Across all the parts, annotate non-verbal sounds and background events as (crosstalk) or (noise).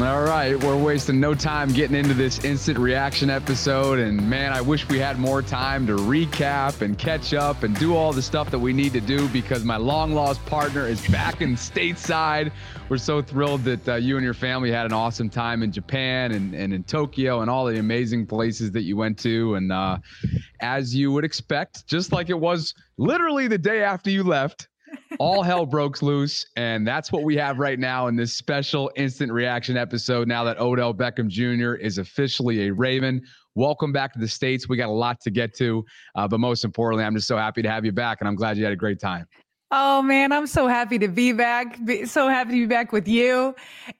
All right, we're wasting no time getting into this instant reaction episode. And man, I wish we had more time to recap and catch up and do all the stuff that we need to do because my long lost partner is back in stateside. We're so thrilled that uh, you and your family had an awesome time in Japan and, and in Tokyo and all the amazing places that you went to. And uh, as you would expect, just like it was literally the day after you left, all hell broke loose. And that's what we have right now in this special instant reaction episode. Now that Odell Beckham Jr. is officially a Raven. Welcome back to the States. We got a lot to get to. Uh, but most importantly, I'm just so happy to have you back. And I'm glad you had a great time. Oh man, I'm so happy to be back. so happy to be back with you.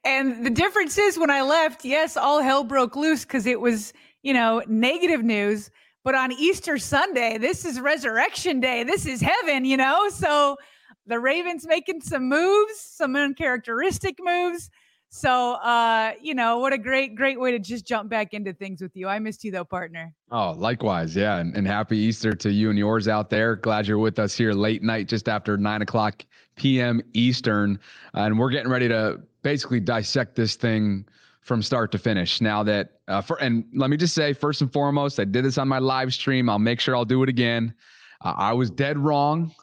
And the difference is when I left, yes, all hell broke loose because it was, you know, negative news. But on Easter Sunday, this is resurrection day. This is heaven, you know? So the Ravens making some moves, some uncharacteristic moves. So, uh, you know, what a great, great way to just jump back into things with you. I missed you though, partner. Oh, likewise. Yeah. And, and happy Easter to you and yours out there. Glad you're with us here late night, just after nine o'clock p.m. Eastern. and we're getting ready to basically dissect this thing from start to finish. Now that, uh, for, and let me just say, first and foremost, I did this on my live stream. I'll make sure I'll do it again. Uh, I was dead wrong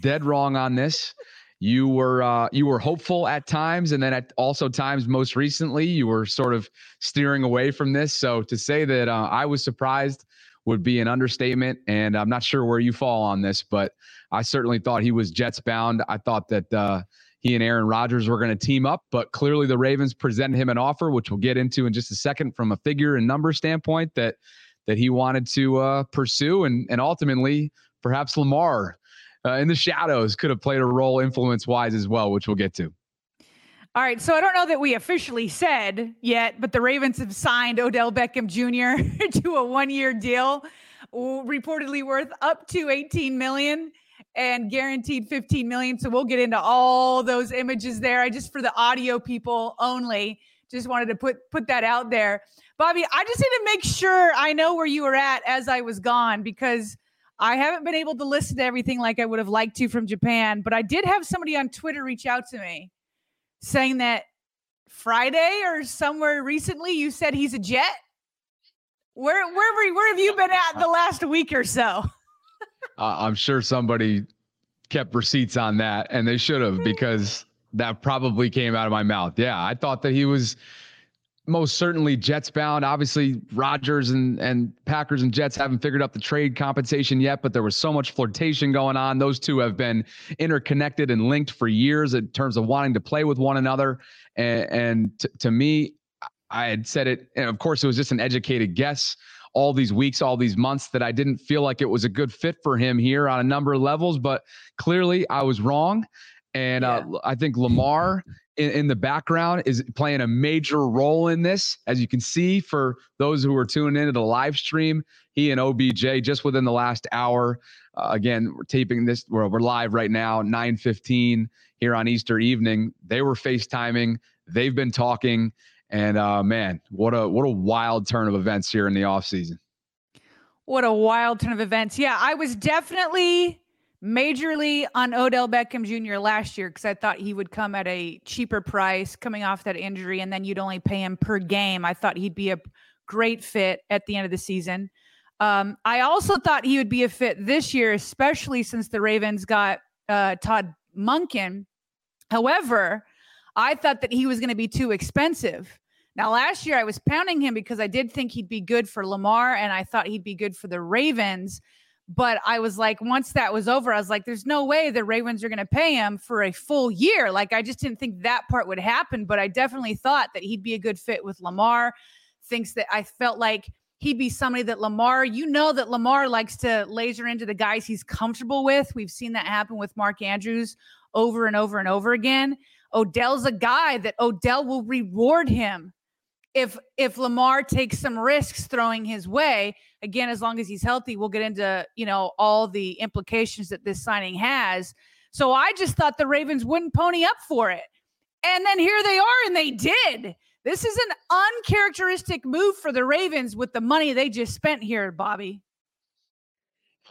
dead wrong on this. You were uh, you were hopeful at times, and then at also times most recently you were sort of steering away from this. So to say that uh, I was surprised would be an understatement, and I'm not sure where you fall on this, but I certainly thought he was Jets bound. I thought that uh, he and Aaron Rodgers were going to team up, but clearly the Ravens presented him an offer, which we'll get into in just a second from a figure and number standpoint that that he wanted to uh, pursue, and and ultimately perhaps Lamar uh, in the shadows could have played a role influence wise as well, which we'll get to. All right. So I don't know that we officially said yet, but the Ravens have signed Odell Beckham Jr. (laughs) to a one year deal, reportedly worth up to 18 million and guaranteed 15 million. So we'll get into all those images there. I just for the audio people only just wanted to put put that out there. Bobby, I just need to make sure I know where you were at as I was gone because I haven't been able to listen to everything like I would have liked to from Japan, but I did have somebody on Twitter reach out to me saying that Friday or somewhere recently you said he's a jet. Where where where have you (laughs) been at the last week or so? uh, I'm sure somebody kept receipts on that, and they should have (laughs) because that probably came out of my mouth. Yeah, I thought that he was most certainly Jets bound. Obviously, Rodgers and and Packers and Jets haven't figured out the trade compensation yet, but there was so much flirtation going on. Those two have been interconnected and linked for years in terms of wanting to play with one another. And, and t- to me, I had said it, and of course, it was just an educated guess all these weeks, all these months that I didn't feel like it was a good fit for him here on a number of levels. But clearly, I was wrong. And uh, yeah. uh, I think Lamar in, in, the background is playing a major role in this. As you can see, for those who are tuning into the live stream, he and OBJ just within the last hour. Uh, again, we're taping this. We're, we're live right now, 9:15 here on Easter evening. They were FaceTiming. They've been talking, and uh, man, what a what a wild turn of events here in the off season. What a wild turn of events. Yeah, I was definitely majorly on Odell Beckham Jr. last year because I thought he would come at a cheaper price coming off that injury, and then you'd only pay him per game. I thought he'd be a great fit at the end of the season. Um, I also thought he would be a fit this year, especially since the Ravens got uh, Todd Monken. However, I thought that he was going to be too expensive. Now, last year I was pounding him because I did think he'd be good for Lamar and I thought he'd be good for the Ravens. But I was like, once that was over, I was like, there's no way the Ravens are going to pay him for a full year. Like, I just didn't think that part would happen. But I definitely thought that he'd be a good fit with Lamar. Thinks that I felt like he'd be somebody that Lamar, you know, that Lamar likes to laser into the guys he's comfortable with. We've seen that happen with Mark Andrews over and over and over again. Odell's a guy that Odell will reward him if if Lamar takes some risks throwing his way, again, as long as he's healthy, we'll get into you know all the implications that this signing has. So I just thought the Ravens wouldn't pony up for it, and then here they are, and they did. This is an uncharacteristic move for the Ravens with the money they just spent here, Bobby.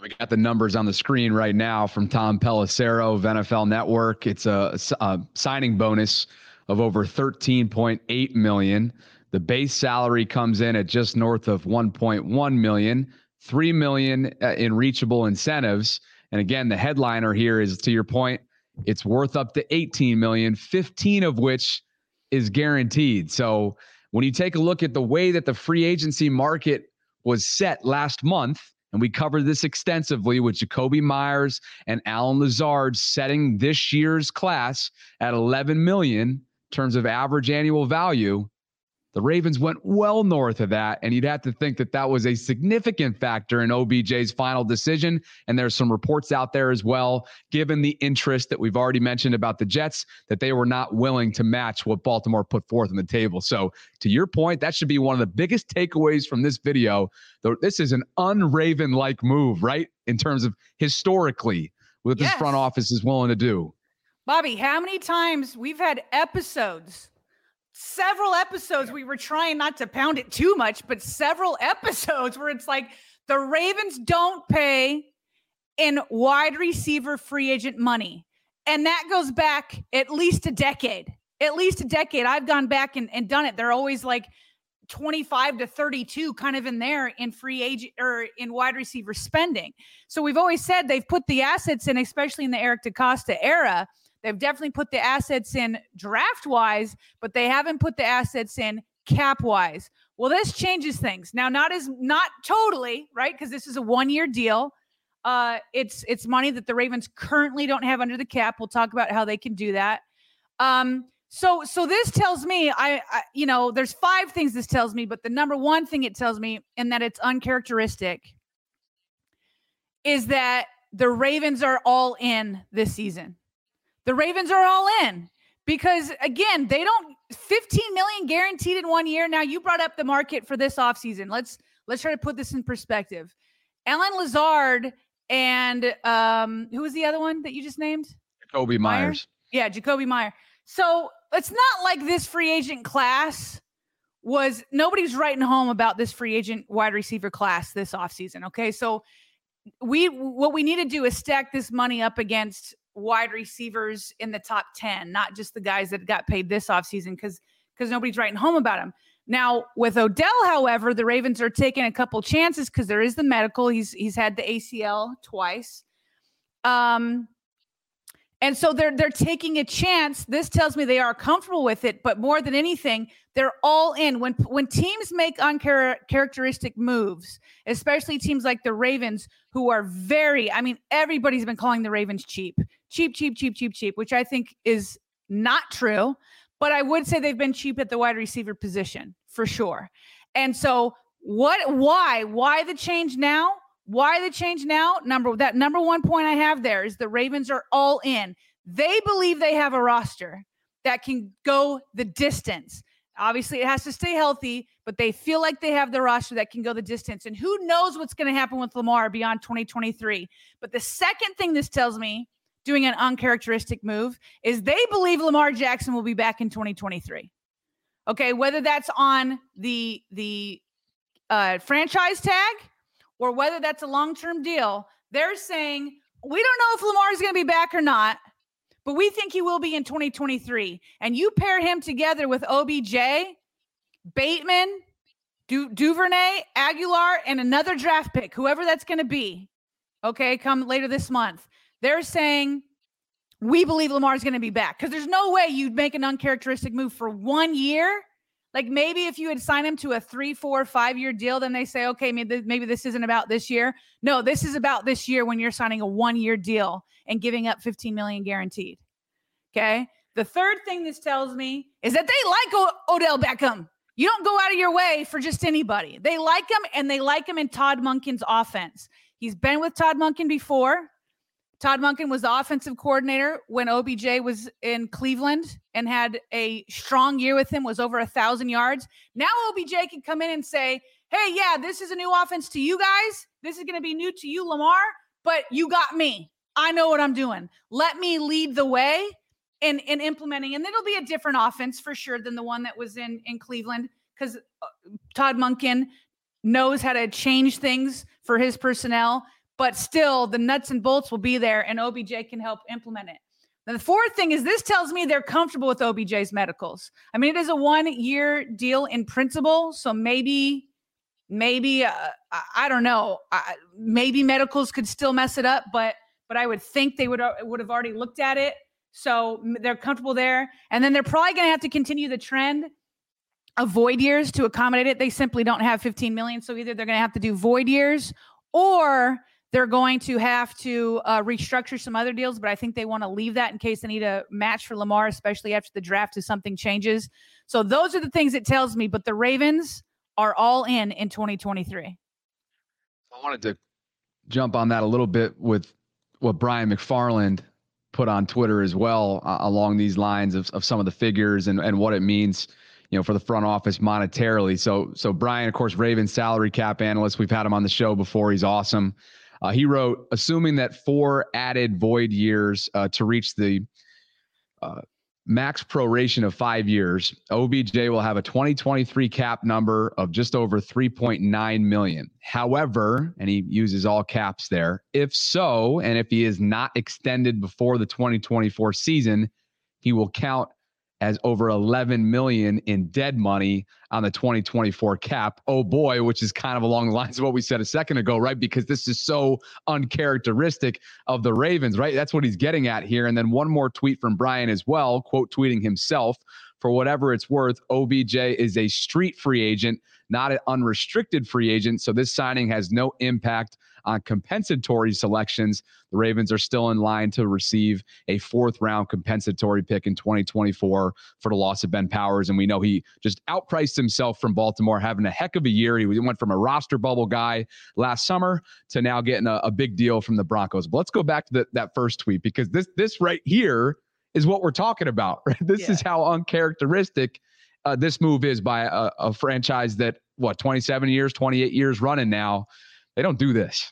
We got the numbers on the screen right now from Tom Pelissero of NFL Network. It's a, a signing bonus of over 13.8 million. The base salary comes in at just north of 1.1 million, 3 million uh, in reachable incentives. And again, the headliner here is to your point, it's worth up to 18 million, 15 of which is guaranteed. So when you take a look at the way that the free agency market was set last month, and we covered this extensively with Jakobi Meyers and Allen Lazard setting this year's class at 11 million in terms of average annual value. The Ravens went well north of that, and you'd have to think that that was a significant factor in OBJ's final decision. And there's some reports out there as well, given the interest that we've already mentioned about the Jets, that they were not willing to match what Baltimore put forth on the table. So, to your point, that should be one of the biggest takeaways from this video. Though this is an unraven like move, right? In terms of historically, what yes. this front office is willing to do. Bobby, how many times we've had episodes several episodes we were trying not to pound it too much, but several (laughs) episodes where it's like the Ravens don't pay in wide receiver free agent money. And that goes back at least a decade. At least a decade. I've gone back and, and done it. They're always like 25 to 32 kind of in there in free agent or in wide receiver spending. So we've always said they've put the assets in, especially in the Eric DeCosta era, They've definitely put the assets in draft wise, but they haven't put the assets in cap wise. Well, this changes things. Now, not as not totally, right? Because this is a one year deal. Uh, it's it's money that the Ravens currently don't have under the cap. We'll talk about how they can do that. Um, so so this tells me I, I you know there's five things this tells me, but the number one thing it tells me, and that it's uncharacteristic, is that the Ravens are all in this season. The Ravens are all in because again, they don't 15 million guaranteed in one year. Now you brought up the market for this offseason. Let's let's try to put this in perspective. Allen Lazard and um who was the other one that you just named? Jakobi Meyers. Yeah, Jakobi Meyer. So it's not like this free agent class was nobody's writing home about this free agent wide receiver class this offseason. Okay. So we what we need to do is stack this money up against wide receivers in the top 10, not just the guys that got paid this offseason because because nobody's writing home about him. Now with Odell, however, the Ravens are taking a couple chances because there is the medical. He's he's had the ACL twice. Um and so they're they're taking a chance. This tells me they are comfortable with it, but more than anything, they're all in. When when teams make uncharacteristic moves, especially teams like the Ravens, who are very, I mean, everybody's been calling the Ravens cheap, cheap, cheap, cheap, cheap, cheap, which I think is not true. But I would say they've been cheap at the wide receiver position for sure. And so, what? Why? Why the change now? Why the change now? Number that number one point I have there is the Ravens are all in. They believe they have a roster that can go the distance. Obviously, it has to stay healthy, but they feel like they have the roster that can go the distance. And who knows what's going to happen with Lamar beyond 2023. But the second thing this tells me, doing an uncharacteristic move, is they believe Lamar Jackson will be back in 2023. Okay, whether that's on the the uh, franchise tag or whether that's a long term deal, they're saying we don't know if Lamar is going to be back or not, but we think he will be in 2023. And you pair him together with OBJ, Bateman, du- Duvernay, Agholor, and another draft pick, whoever that's going to be. Okay, come later this month. They're saying we believe Lamar's going to be back because there's no way you'd make an uncharacteristic move for one year. Like maybe if you had signed him to a three, four, five year deal, then they say, okay, maybe, maybe this isn't about this year. No, this is about this year when you're signing a one year deal and giving up 15 million guaranteed. Okay. The third thing this tells me is that they like o- Odell Beckham. You don't go out of your way for just anybody. They like him and they like him in Todd Monken's offense. He's been with Todd Monken before. Todd Monken was the offensive coordinator when OBJ was in Cleveland and had a strong year with him, was over a thousand yards. Now OBJ can come in and say, Hey, yeah, this is a new offense to you guys. This is going to be new to you, Lamar, but you got me. I know what I'm doing. Let me lead the way in, in implementing. And it'll be a different offense for sure than the one that was in, in Cleveland because uh, Todd Monken knows how to change things for his personnel but still the nuts and bolts will be there and OBJ can help implement it. Now, the fourth thing is this tells me they're comfortable with OBJ's medicals. I mean, it is a one year deal in principle. So maybe, maybe, uh, I, don't know, maybe medicals could still mess it up, but, but I would think they would, would have already looked at it. So they're comfortable there. And then they're probably going to have to continue the trend of void years to accommodate it. They simply don't have 15 million. So either they're going to have to do void years or they're going to have to uh, restructure some other deals, but I think they want to leave that in case they need a match for Lamar, especially after the draft if something changes. So those are the things it tells me. But the Ravens are all in in 2023. I wanted to jump on that a little bit with what Brian McFarland put on Twitter as well uh, along these lines of, of some of the figures and, and what it means you know, for the front office monetarily. So, so Brian, of course, Ravens salary cap analyst. We've had him on the show before. He's awesome. Uh, he wrote, assuming that four added void years uh, to reach the uh, max proration of five years, OBJ will have a 2023 cap number of just over 3.9 million. However, and he uses all caps there, if so, and if he is not extended before the 2024 season, he will count as over 11 million in dead money on the 2024 cap. Oh boy, which is kind of along the lines of what we said a second ago, right? Because this is so uncharacteristic of the Ravens, right? That's what he's getting at here. And then one more tweet from Brian as well, quote tweeting himself. For whatever it's worth, OBJ is a street free agent, not an unrestricted free agent. So this signing has no impact on compensatory selections. The Ravens are still in line to receive a fourth round compensatory pick in 2024 for the loss of Ben Powers. And we know he just outpriced himself from Baltimore, having a heck of a year. He went from a roster bubble guy last summer to now getting a, a big deal from the Broncos. But let's go back to the, that first tweet because this this right here is what we're talking about. (laughs) Right? This yeah. is how uncharacteristic uh, this move is by a, a franchise that what 27 years, 28 years running now. They don't do this.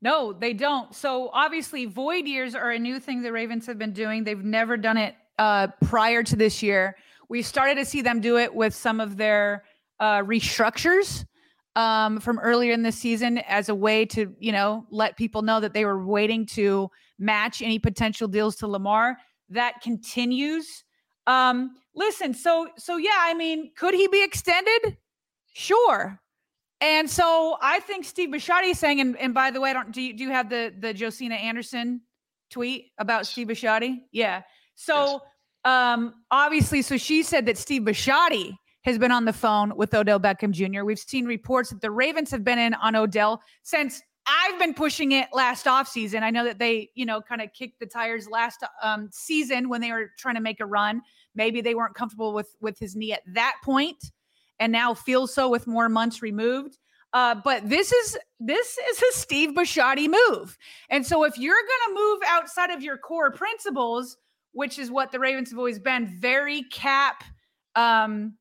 No, they don't. So obviously, void years are a new thing the Ravens have been doing. They've never done it uh, prior to this year. We started to see them do it with some of their uh, restructures um, from earlier in the season as a way to, you know, let people know that they were waiting to match any potential deals to Lamar. That continues. Um, listen, so so yeah, I mean, could he be extended? Sure. And so I think Steve Bisciotti is saying, and, and by the way, I don't do you do you have the the Josina Anderson tweet about Steve Bisciotti? Yeah. So yes. um obviously, so she said that Steve Bisciotti has been on the phone with Odell Beckham Jr. We've seen reports that the Ravens have been in on Odell since I've been pushing it last offseason. I know that they, you know, kind of kicked the tires last um, season when they were trying to make a run. Maybe they weren't comfortable with with his knee at that point and now feels so with more months removed. Uh, but this is this is a Steve Bisciotti move, and so if you're to move outside of your core principles, which is what the Ravens have always been, very cap. Um,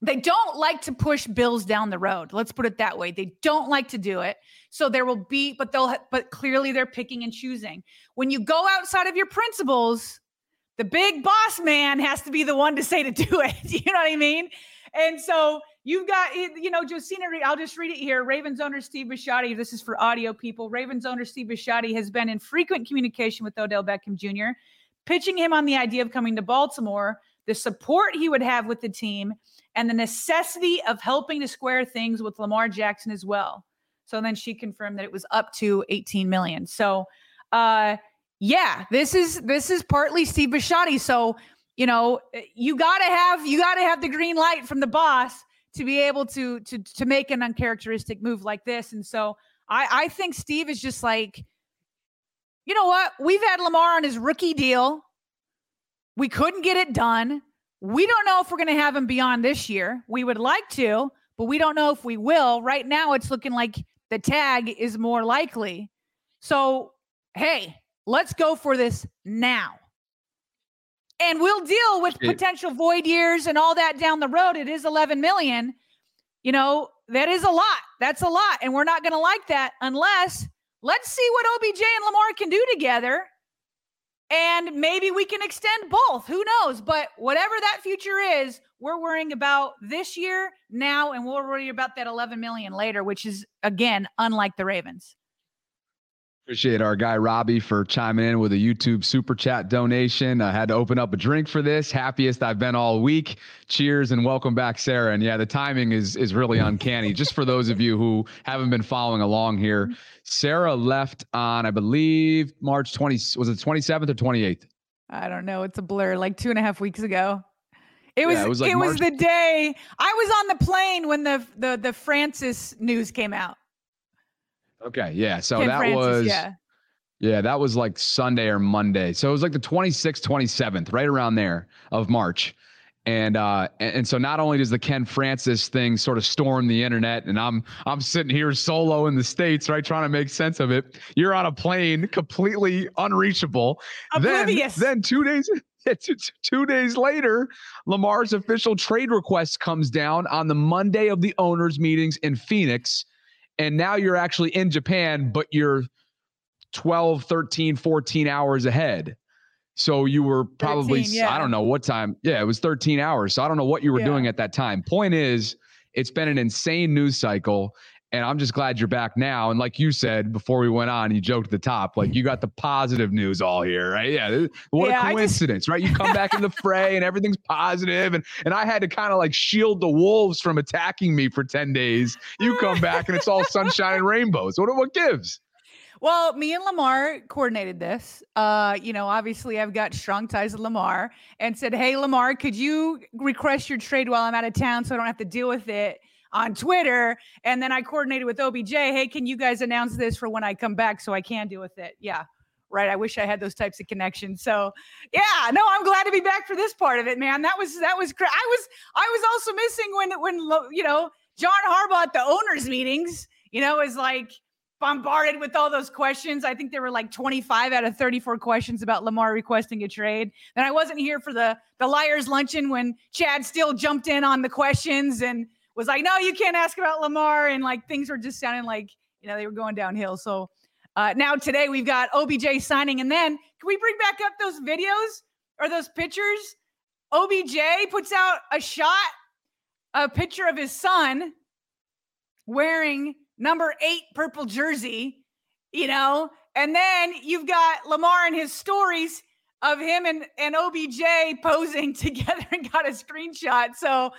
they don't like to push bills down the road. Let's put it that way. They don't like to do it. So there will be, but they'll, but clearly they're picking and choosing. When you go outside of your principles, the big boss man has to be the one to say to do it. (laughs) you know what I mean? And so You've got, you know, Josina, I'll just read it here. Ravens owner Steve Bisciotti, this is for audio people. Ravens owner Steve Bisciotti has been in frequent communication with Odell Beckham Jr., pitching him on the idea of coming to Baltimore, the support he would have with the team, and the necessity of helping to square things with Lamar Jackson as well. So then she confirmed that it was up to 18 million. So, uh, yeah, this is this is partly Steve Bisciotti. So, you know, eh, you gotta have you gotta have the green light from the boss to be able to to to make an uncharacteristic move like this. And so I I think Steve is just like, you know what? We've had Lamar on his rookie deal. We couldn't get it done. We don't know if we're to have him beyond this year. We would like to, but we don't know if we will. Right now, it's looking like the tag is more likely. So, hey, let's go for this now and we'll deal with potential void years and all that down the road. It is 11 million. You know, that is a lot. That's a lot. And we're not going to like that unless let's see what OBJ and Lamar can do together. And maybe we can extend both. Who knows? But whatever that future is, we're worrying about this year now, and we'll worry about that 11 million later, which is again unlike the Ravens. Appreciate our guy Robbie for chiming in with a YouTube super chat donation. I had to open up a drink for this. Happiest I've been all week. Cheers and welcome back, Sarah. And yeah, the timing is is really (laughs) uncanny. Just for those of you who haven't been following along here, Sarah left on I believe March 20. Was it 27th or 28th? I don't know. It's a blur. Like two and a half weeks ago. It was. Yeah, it was, like it was the day I was on the plane when the the the Francis news came out. Okay, yeah. So Kim that Francis, was yeah. Yeah, that was like Sunday or Monday. So it was like the 26th, 27th, right around there of March. And uh and, and so not only does the Ken Francis thing sort of storm the internet and I'm I'm sitting here solo in the states, right, trying to make sense of it. You're on a plane completely unreachable. Oblivious. Then, then two days (laughs) two days later, Lamar's official trade request comes down on the Monday of the owners' meetings in Phoenix and now you're actually in Japan, but you're 12, 13, 14 hours ahead. So you were probably, 13, yeah. I don't know what time. Yeah, it was 13 hours. So I don't know what you were yeah. doing at that time. Point is, it's been an insane news cycle. And I'm just glad you're back now. And like you said before we went on, you joked at the top, like you got the positive news all here, right? Yeah. What yeah, a coincidence, just... right? You come back in the fray and everything's positive, And and I had to kind of like shield the wolves from attacking me for 10 days. You come back and it's all sunshine and rainbows. What what gives? Well, me and Lamar coordinated this. Uh, you know, obviously I've got strong ties with Lamar and said, Hey Lamar, could you request your trade while I'm out of town so I don't have to deal with it? On Twitter. And then I coordinated with OBJ. Hey, can you guys announce this for when I come back so I can deal with it? Yeah. Right. I wish I had those types of connections. So yeah, no, I'm glad to be back for this part of it, man. That was that was cra- I was I was also missing when when you know John Harbaugh at the owners meetings, you know, is like bombarded with all those questions. I think there were like 25 out of 34 questions about Lamar requesting a trade. And I wasn't here for the the liars luncheon when Chad Steele jumped in on the questions and was like, no, you can't ask about Lamar. And like things were just sounding like, you know, they were going downhill. So uh, now today we've got OBJ signing. And then can we bring back up those videos or those pictures? OBJ puts out a shot, a picture of his son wearing number eight purple jersey, you know, and then you've got Lamar and his stories of him and, and OBJ posing (laughs) together and got a screenshot. So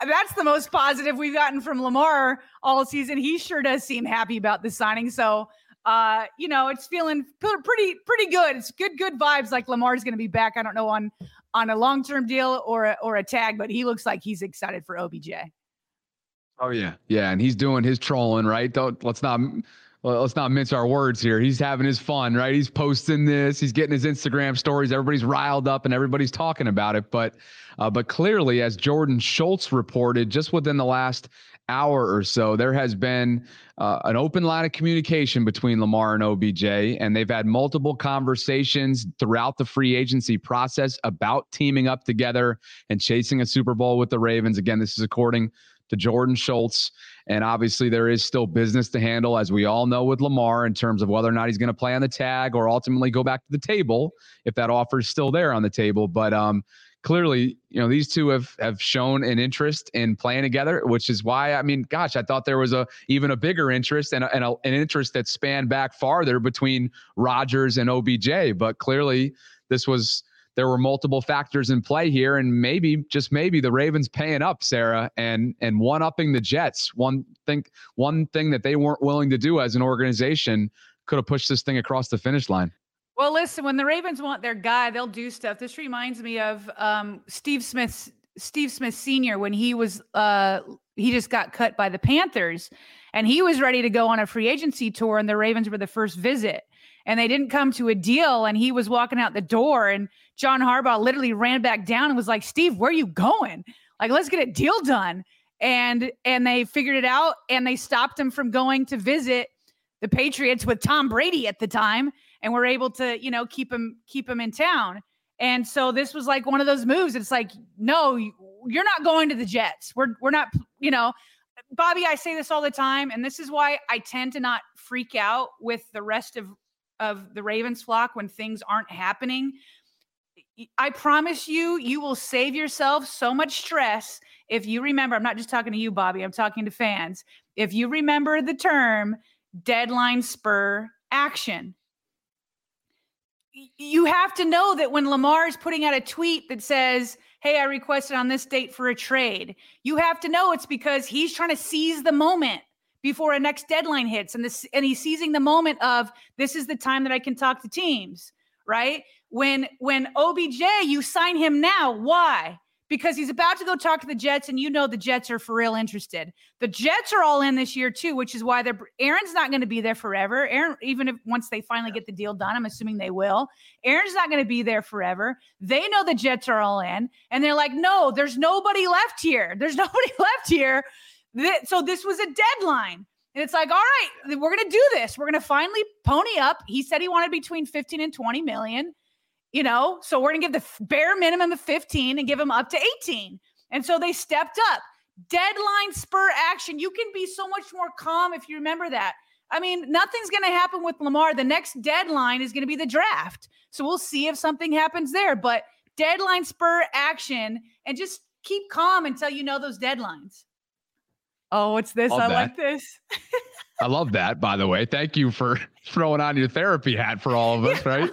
that's the most positive we've gotten from Lamar all season. He sure does seem happy about the signing. So, uh, you know, it's feeling pretty, pretty good. It's good, good vibes. Like Lamar's going to be back. I don't know on, on a long-term deal or a, or a tag, but he looks like he's excited for OBJ. Oh yeah. Yeah. And he's doing his trolling, right? Don't let's not well, let's not mince our words here. He's having his fun, right? He's posting this, he's getting his Instagram stories. Everybody's riled up and everybody's talking about it. But, uh, but clearly, as Jordan Schultz reported, just within the last hour or so, there has been uh, an open line of communication between Lamar and OBJ, and they've had multiple conversations throughout the free agency process about teaming up together and chasing a Super Bowl with the Ravens. Again, this is according to Jordan Schultz. And obviously, there is still business to handle, as we all know with Lamar, in terms of whether or not he's going to play on the tag or ultimately go back to the table if that offer is still there on the table. But um, clearly, you know, these two have have shown an interest in playing together, which is why I mean, gosh, I thought there was a even a bigger interest and, a, and a, an interest that spanned back farther between Rodgers and OBJ. But clearly, this was there were multiple factors in play here, and maybe just maybe the Ravens paying up Sarah and and one upping the Jets. One thing one thing that they weren't willing to do as an organization could have pushed this thing across the finish line. Well, listen, when the Ravens want their guy, they'll do stuff. This reminds me of um, Steve Smith, Steve Smith Sr. when he was uh, he just got cut by the Panthers, and he was ready to go on a free agency tour, and the Ravens were the first visit, and they didn't come to a deal, and he was walking out the door, and John Harbaugh literally ran back down and was like, "Steve, where are you going? Like, let's get a deal done." And and they figured it out, and they stopped him from going to visit the Patriots with Tom Brady at the time and we're able to, you know, keep him keep him in town. And so this was like one of those moves. It's like, no, you're not going to the Jets. We're we're not, you know, Bobby, I say this all the time, and this is why I tend to not freak out with the rest of of the Ravens flock when things aren't happening. I promise you, you will save yourself so much stress if you remember. I'm not just talking to you, Bobby. I'm talking to fans. If you remember the term deadline spur action, you have to know that when Lamar is putting out a tweet that says, Hey, I requested on this date for a trade, you have to know it's because he's trying to seize the moment before a next deadline hits. And this and he's seizing the moment of this is the time that I can talk to teams, right? When when OBJ, you sign him now. Why? because he's about to go talk to the Jets, and you know the Jets are for real interested. The Jets are all in this year too, which is why they're Aaron's not going to be there forever. Aaron, even if once they finally get the deal done, I'm assuming they will. Aaron's not going to be there forever. They know the Jets are all in, and they're like, no, there's nobody left here. There's (laughs) nobody left here. So this was a deadline. And it's like, all right, we're going to do this. We're going to finally pony up. He said he wanted between 15 and 20 million you know, so we're going to give the bare minimum of 15 and give them up to 18. And so they stepped up. Deadline spur action. You can be so much more calm if you remember that. I mean, nothing's going to happen with Lamar. The next deadline is going to be the draft. So we'll see if something happens there. But deadline spur action and just keep calm until you know those deadlines. Oh, what's this? Love I that. like this. I love that, by the way. Thank you for (laughs) throwing on your therapy hat for all of us, (laughs) right?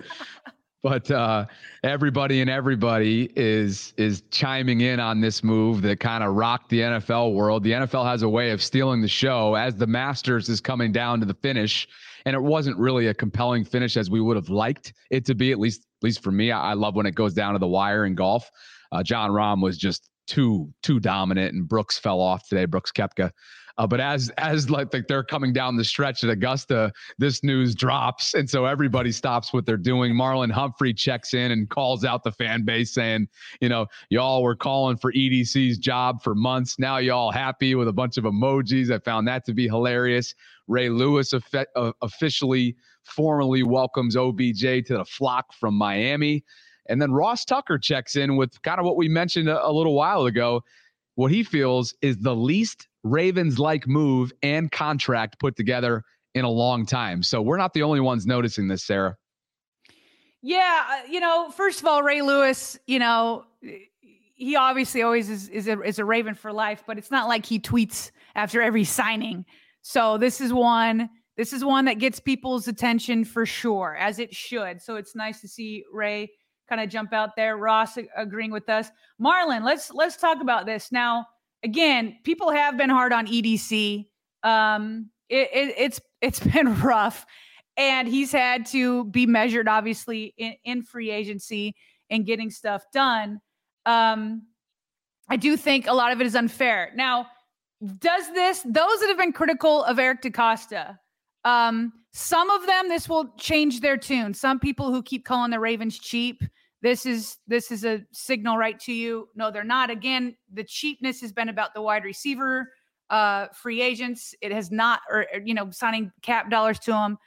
But uh, everybody and everybody is is chiming in on this move that kind of rocked the NFL world. The NFL has a way of stealing the show as the Masters is coming down to the finish, and it wasn't really a compelling finish as we would have liked it to be. At least, at least for me, I, I love when it goes down to the wire in golf. Uh, Jon Rahm was just too too dominant, and Brooks fell off today. Brooks Koepka. Uh, but as as like, they're coming down the stretch at Augusta, this news drops, and so everybody stops what they're doing. Marlon Humphrey checks in and calls out the fan base, saying, "You know, y'all were calling for EDC's job for months. Now y'all happy with a bunch of emojis. I found that to be hilarious." Ray Lewis uh, officially, formally welcomes OBJ to the flock from Miami. And then Ross Tucker checks in with kind of what we mentioned a, a little while ago. What he feels is the least Ravens like move and contract put together in a long time. So we're not the only ones noticing this, Sarah. Yeah, uh, you know, first of all, Ray Lewis, you know, he obviously always is is a, is a Raven for life, but it's not like he tweets after every signing. So this is one this is one that gets people's attention for sure, as it should. So it's nice to see Ray kind of jump out there. Ross agreeing with us. Marlon, let's let's talk about this now again, people have been hard on EDC. Um, it, it, it's it's (laughs) been rough, and he's had to be measured, obviously, in, in free agency and getting stuff done. Um, I do think a lot of it is unfair. Now, does this those that have been critical of Eric DeCosta? Um, some of them, this will change their tune. Some people who keep calling the Ravens cheap this is this is a signal right to you. No, they're not. Again, the cheapness has been about the wide receiver, uh, free agents. It has not, or, you know, signing cap dollars to them.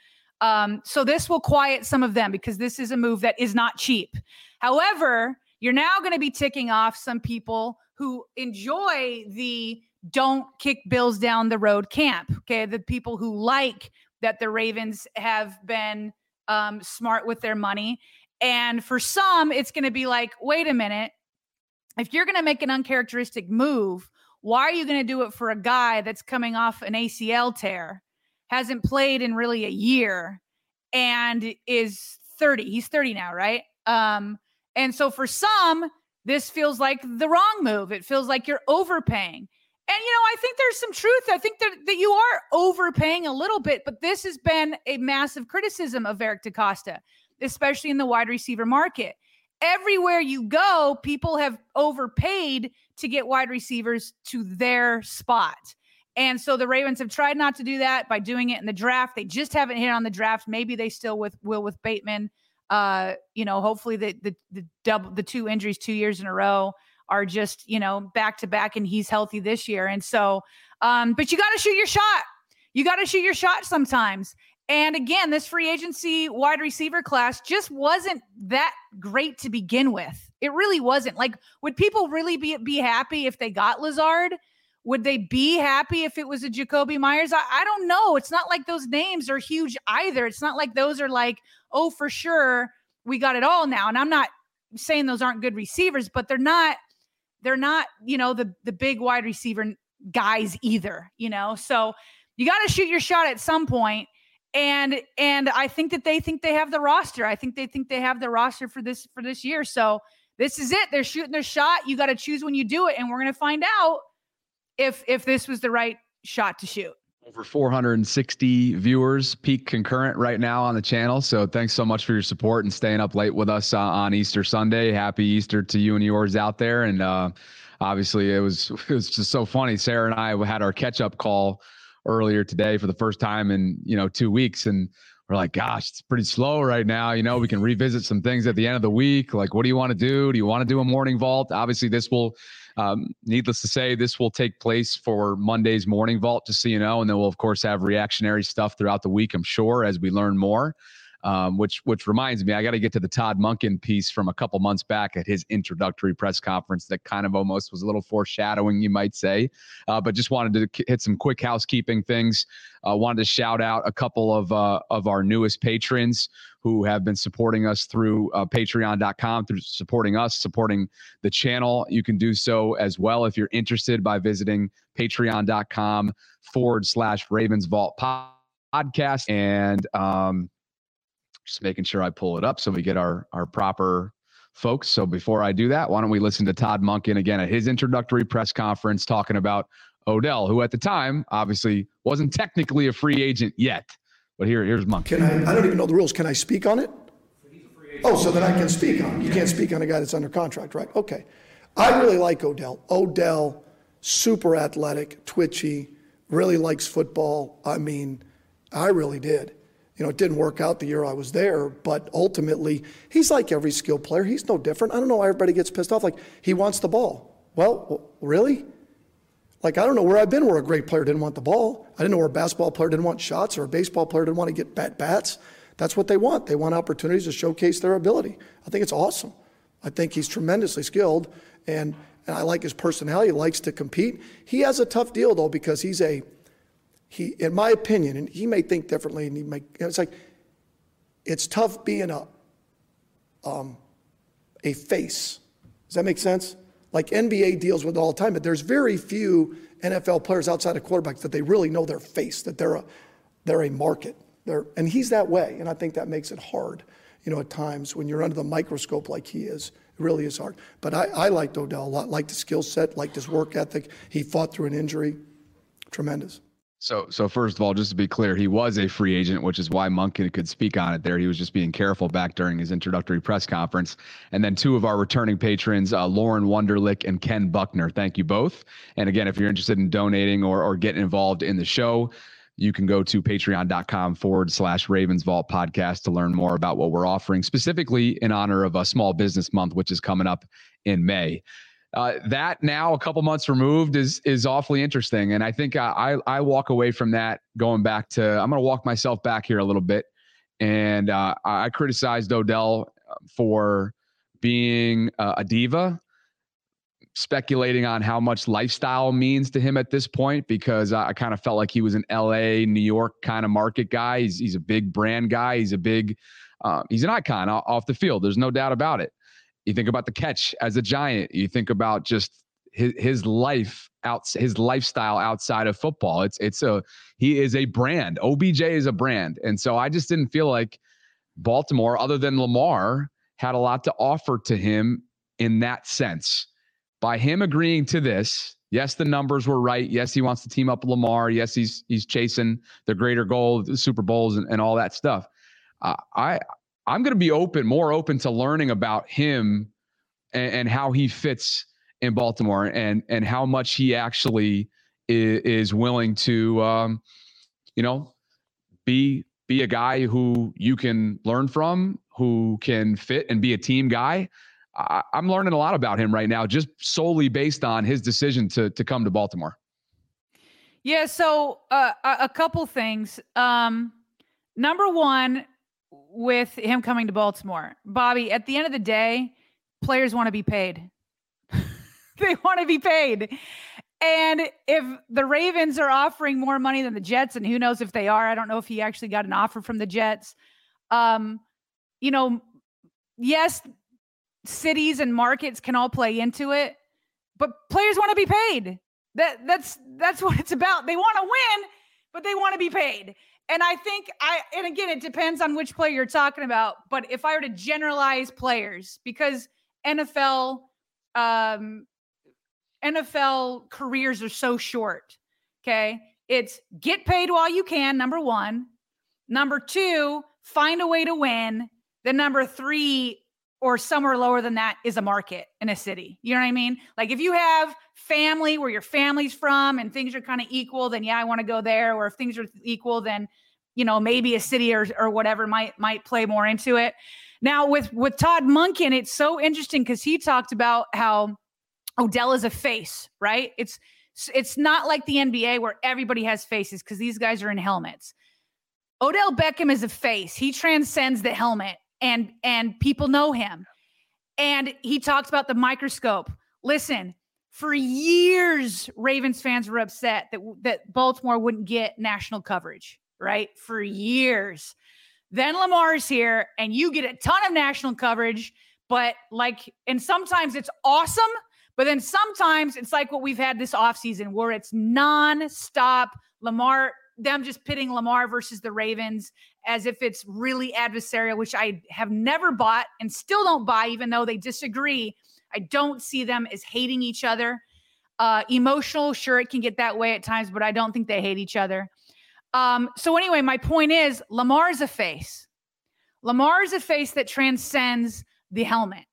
Um, so this will quiet some of them because this is a move that is not cheap. However, you're now going to be ticking off some people who enjoy the don't kick Bills down the road camp. Okay, the people who like that the Ravens have been um, smart with their money and for some, it's going to be like, wait a minute, if you're going to make an uncharacteristic move, why are you going to do it for a guy that's coming off an ACL tear, hasn't played in really a year, and is 30? He's 30 now, right? Um, and so for some, this feels like the wrong move. It feels like you're overpaying. And you know, I think there's some truth. I think that, that you are overpaying a little bit, but this has been a massive criticism of Eric DeCosta, especially in the wide receiver market. Everywhere you go, people have overpaid to get wide receivers to their spot. And so the Ravens have tried not to do that by doing it in the draft. They just haven't hit on the draft. Maybe they still with will with Bateman. Uh, you know, hopefully the the the double the two injuries two years in a row are just you know back to back, and he's healthy this year. And so, um, but you got to shoot your shot. You got to shoot your shot sometimes. And again, this free agency wide receiver class just wasn't that great to begin with. It really wasn't. Like, would people really be be happy if they got Lazard? Would they be happy if it was a Jakobi Meyers? I, I don't know. It's not like those names are huge either. It's not like those are like, oh, for sure, we got it all now. And I'm not saying those aren't good receivers, but they're not, they're not, you know, the the big wide receiver guys either, you know. So you got to shoot your shot at some point and and I think that they think they have the roster. I think they think they have the roster for this for this year. So this is it. They're shooting their shot. You got to choose when you do it, and we're gonna find out if if this was the right shot to shoot. Over 460 viewers peak concurrent right now on the channel. So thanks so much for your support and staying up late with us uh, on Easter Sunday. Happy Easter to you and yours out there. And uh, obviously, it was (laughs) it was just so funny. Sarah and I had our catch up call earlier today for the first time in you know two weeks, and we're like, gosh, it's pretty slow right now. You know, we can revisit some things at the end of the week. Like, what do you want to do? Do you want to do a morning vault? Obviously, this will, um, needless to say, this will take place for Monday's morning vault, just so you know. And then we'll, of course, have reactionary stuff throughout the week, I'm sure, as we learn more. Um, which which reminds me, I got to get to the Todd Monken piece from a couple months back at his introductory press conference that kind of almost was a little foreshadowing, you might say. Uh, but just wanted to hit some quick housekeeping things. Uh, wanted to shout out a couple of uh, of our newest patrons who have been supporting us through uh, patreon.com through supporting us supporting the channel you can do so as well if you're interested by visiting patreon.com forward slash ravens vault podcast and um, just making sure I pull it up so we get our our proper folks. So before I do that, why don't we listen to Todd Monken again at his introductory press conference talking about Odell, who at the time obviously wasn't technically a free agent yet. But here, here's Monken. Can I? I don't even know the rules. Can I speak on it? Oh, so then I can speak on it. You can't speak on a guy that's under contract, right? Okay. I really like Odell. Odell, super athletic, twitchy, really likes football. I mean, I really did. You know, it didn't work out the year I was there, but ultimately, he's like every skilled player. He's no different. I don't know why everybody gets pissed off. Like, he wants the ball. Well, really? Like, I don't know where I've been where a great player didn't want the ball. I didn't know where a basketball player didn't want shots or a baseball player didn't want to get bat bats. That's what they want. They want opportunities to showcase their ability. I think it's awesome. I think he's tremendously skilled, and, and I like his personality. He likes to compete. He has a tough deal, though, because he's a he, in my opinion, and he may think differently, and he may, it's like, it's tough being a, um, a face. Does that make sense? Like NBA deals with it all the time, but there's very few NFL players outside of quarterbacks that they really know their face, that they're a, they're a market. They're, and he's that way, and I think that makes it hard, you know, at times when you're under the microscope like he is. It really is hard. But I, I liked Odell a lot, liked his skill set, liked his work ethic. He fought through an injury. Tremendous. So, so first of all, just to be clear, he was a free agent, which is why Monken could speak on it there. He was just being careful back during his introductory press conference. And then two of our returning patrons, uh, Lauren Wunderlich and Ken Buckner. Thank you both. And again, if you're interested in donating or, or getting involved in the show, you can go to patreon.com forward slash Ravens Vault podcast to learn more about what we're offering, specifically in honor of a small business month, which is coming up in May uh, that now a couple months removed is is awfully interesting, and I think I I, walk away from that going back to I'm going to walk myself back here a little bit, and uh, I criticized Odell for being a diva, speculating on how much lifestyle means to him at this point because I, I kind of felt like he was an L.A. New York kind of market guy. He's he's a big brand guy. He's a big uh, he's an icon off the field. There's no doubt about it. You think about the catch as a giant. You think about just his, his life out his lifestyle outside of football. It's it's a he is a brand. OBJ is a brand. And so I just didn't feel like Baltimore, other than Lamar, had a lot to offer to him in that sense. By him agreeing to this, yes, the numbers were right. Yes, he wants to team up Lamar. Yes, he's he's chasing the greater goal, the Super Bowls, and, and all that stuff. Uh, I I'm going to be open, more open to learning about him and, and how he fits in Baltimore and and how much he actually is, is willing to um, you know be be a guy who you can learn from, who can fit and be a team guy. I, am learning a lot about him right now, just solely based on his decision to to come to Baltimore. Yeah, so uh, a couple things. Um, number one, with him coming to Baltimore, Bobby. At the end of the day, players want to be paid. (laughs) they want to be paid. And if the Ravens are offering more money than the Jets, and who knows if they are, I don't know if he actually got an offer from the Jets. Um, you know, yes, cities and markets can all play into it, but players want to be paid. That that's that's (laughs) what it's about. They want to win, but they want to be paid. And I think I and again it depends on which player you're talking about, but if I were to generalize players because NFL um NFL careers are so short. Okay. It's get paid while you can, number one. Number two, find a way to win. Then number three, or somewhere lower than that, is a market in a city. You know what I mean? Like if you have family where your family's from and things are kind of equal, then yeah, I want to go there. Or if things are equal, then you know maybe a city or or whatever might might play more into it. Now with with Todd Monken, it's so interesting because he talked about how Odell is a face, right? It's it's not like the NBA where everybody has faces because these guys are in helmets. Odell Beckham is a face. He transcends the helmet and and people know him. And he talks about the microscope. Listen, for years Ravens fans were upset that that Baltimore wouldn't get national coverage, right? For years. Then Lamar's here and you get a ton of national coverage, but like and sometimes it's awesome but then sometimes it's like what we've had this offseason where it's non-stop Lamar, them just pitting Lamar versus the Ravens as if it's really adversarial, which I have never bought and still don't buy, even though they disagree. I don't see them as hating each other. Uh, emotional, sure, it can get that way at times, but I don't think they hate each other. Um, so, anyway, my point is Lamar is a face. Lamar is a face that transcends the helmet.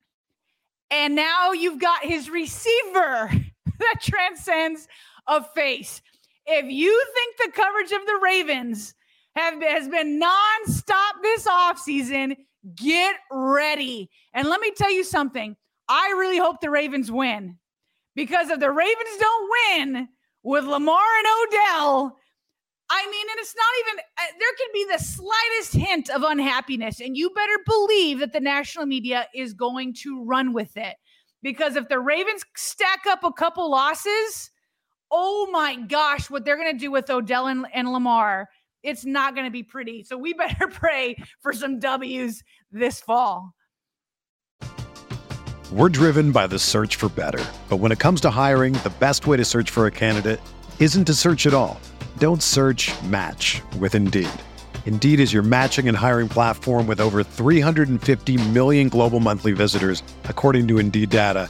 And now you've got his receiver (laughs) that transcends a face. If you think the coverage of the Ravens have, has been nonstop this offseason, get ready. And let me tell you something. I really hope the Ravens win because if the Ravens don't win with Lamar and Odell, I mean, and it's not even, uh, there can be the slightest hint of unhappiness, and you better believe that the national media is going to run with it. Because if the Ravens stack up a couple losses, oh my gosh, what they're going to do with Odell and, and Lamar, it's not going to be pretty. So we (laughs) better pray for some W's this fall. We're driven by the search for better. But when it comes to hiring, the best way to search for a candidate isn't to search at all. Don't search match with Indeed. Indeed is your matching and hiring platform with over 350 million global monthly visitors, according to Indeed data,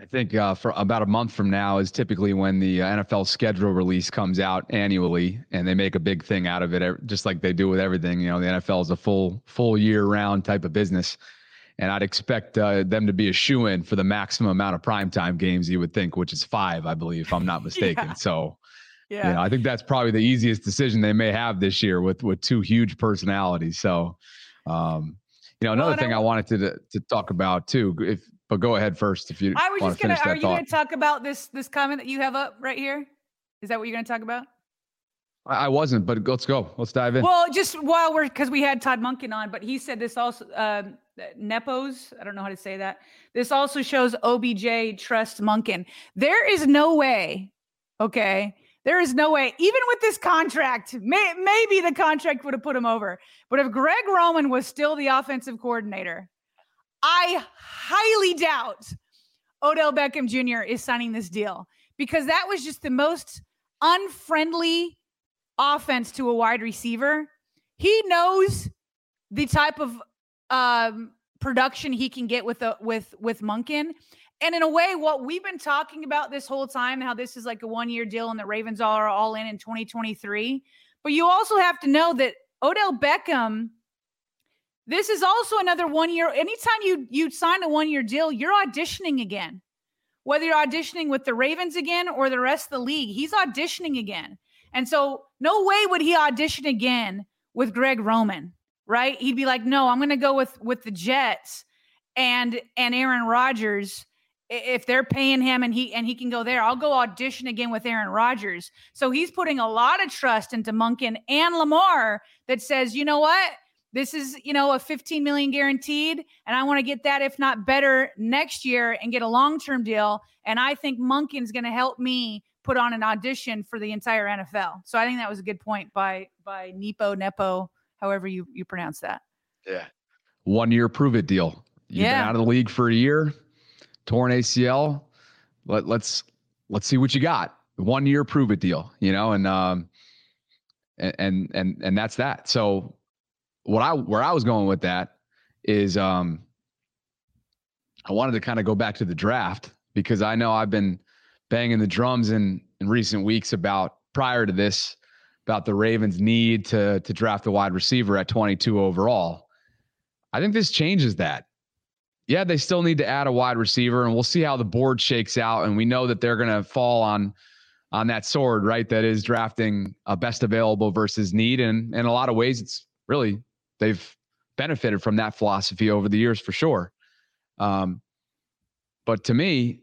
I think uh, for about a month from now is typically when the uh, NFL schedule release comes out annually, and they make a big thing out of it, just like they do with everything. You know, the NFL is a full full year round type of business, and I'd expect uh, them to be a shoe in for the maximum amount of primetime games. You would think, which is five, I believe, if I'm not (laughs) mistaken. yeah. So, yeah, you know, I think that's probably the easiest decision they may have this year with with two huge personalities. So, um, you know, another well, thing I, I wanted to to talk about too, if but go ahead first if you. I was just gonna. Are you gonna talk about this this comment that you have up right here? Is that what you're gonna talk about? I wasn't, but let's go. Let's dive in. Well, just while we're because we had Todd Monken on, but he said this also uh, Nepos. I don't know how to say that. This also shows OBJ trust Monken. There is no way. Okay, there is no way. Even with this contract, may, maybe the contract would have put him over. But if Greg Roman was still the offensive coordinator, I highly doubt Odell Beckham Jr. is signing this deal because that was just the most unfriendly offense to a wide receiver. He knows the type of um, production he can get with a, with with Monken. And in a way, what we've been talking about this whole time, how this is like a one year deal and the Ravens are all in in 2023. But you also have to know that Odell Beckham this is also another one year. Anytime you you sign a one year deal, you're auditioning again. Whether you're auditioning with the Ravens again or the rest of the league, he's auditioning again. And so, no way would he audition again with Greg Roman, right? He'd be like, "No, I'm going to go with with the Jets and and Aaron Rodgers." if they're paying him and he and he can go there, I'll go audition again with Aaron Rodgers. So he's putting a lot of trust into Monken and Lamar that says, you know what? This is, you know, a 15 million guaranteed, and I want to get that, if not better, next year and get a long-term deal. And I think Monken's going to help me put on an audition for the entire NFL. So I think that was a good point by by Nepo Nepo, however you you pronounce that. Yeah, one year prove it deal. You've yeah. been out of the league for a year, torn ACL. Let let's let's see what you got. One year prove it deal, you know, and um, and and and, and that's that. So what I where I was going with that is um I wanted to kind of go back to the draft because I know I've been banging the drums in in recent weeks about prior to this about the Ravens need to to draft a wide receiver at 22 overall. I think this changes that. Yeah, they still need to add a wide receiver and we'll see how the board shakes out and we know that they're going to fall on on that sword, right? That is drafting a best available versus need and in a lot of ways it's really they've benefited from that philosophy over the years for sure. Um, but to me,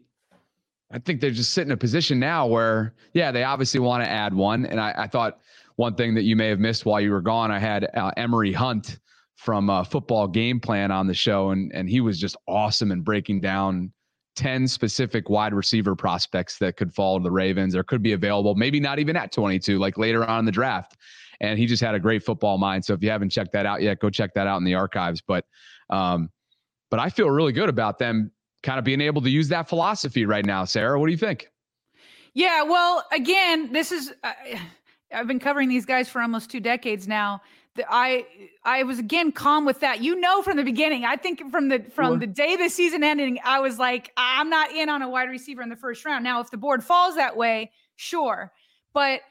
I think they're just sitting in a position now where, yeah, they obviously want to add one. And I, I thought one thing that you may have missed while you were gone, I had uh, Emory Hunt from uh, Football Game Plan on the show, and and he was just awesome in breaking down 10 specific wide receiver prospects that could fall to the Ravens or could be available, maybe not even at 22, like later on in the draft and he just had a great football mind. So if you haven't checked that out yet, go check that out in the archives. But um, but I feel really good about them kind of being able to use that philosophy right now. Sarah, what do you think? Yeah, well, again, this is uh, I've been covering these guys for almost two decades now. I I was again calm with that. You know from the beginning. I think from the from the day the season ending, I was like, I'm not in on a wide receiver in the first round. Now, if the board falls that way, sure. But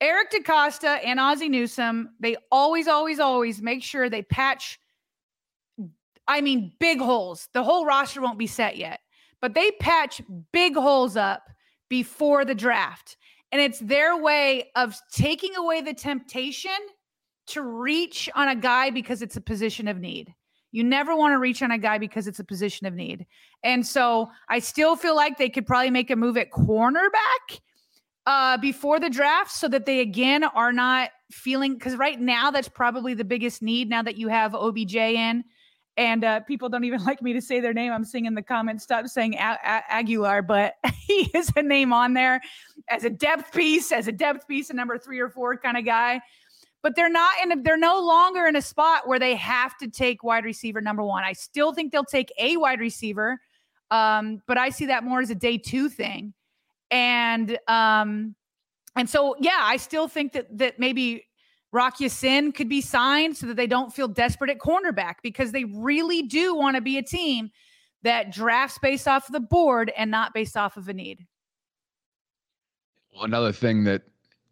Eric DeCosta and Ozzie Newsome, they always, always, always make sure they patch, I mean, big holes. The whole roster won't be set yet, but they patch big holes up before the draft. And it's their way of taking away the temptation to reach on a guy because it's a position of need. You never want to reach on a guy because it's a position of need. And so I still feel like they could probably make a move at cornerback uh, before the draft so that they again are not feeling because right now that's probably the biggest need now that you have OBJ in and uh, people don't even (laughs) like me to say their name. I'm seeing in the comments, stop saying a- a- Agholor, but (laughs) he is a name on there as a depth piece, as a depth piece, a number three or four kind of guy. But they're not in. A, they're no longer in a spot where they have to take wide receiver number one. I still think they'll take a wide receiver, um, but I see that more as a day two thing. And um, and so yeah, I still think that that maybe Rock Ya-Sin could be signed so that they don't feel desperate at cornerback because they really do want to be a team that drafts based off of the board and not based off of a need. Another thing that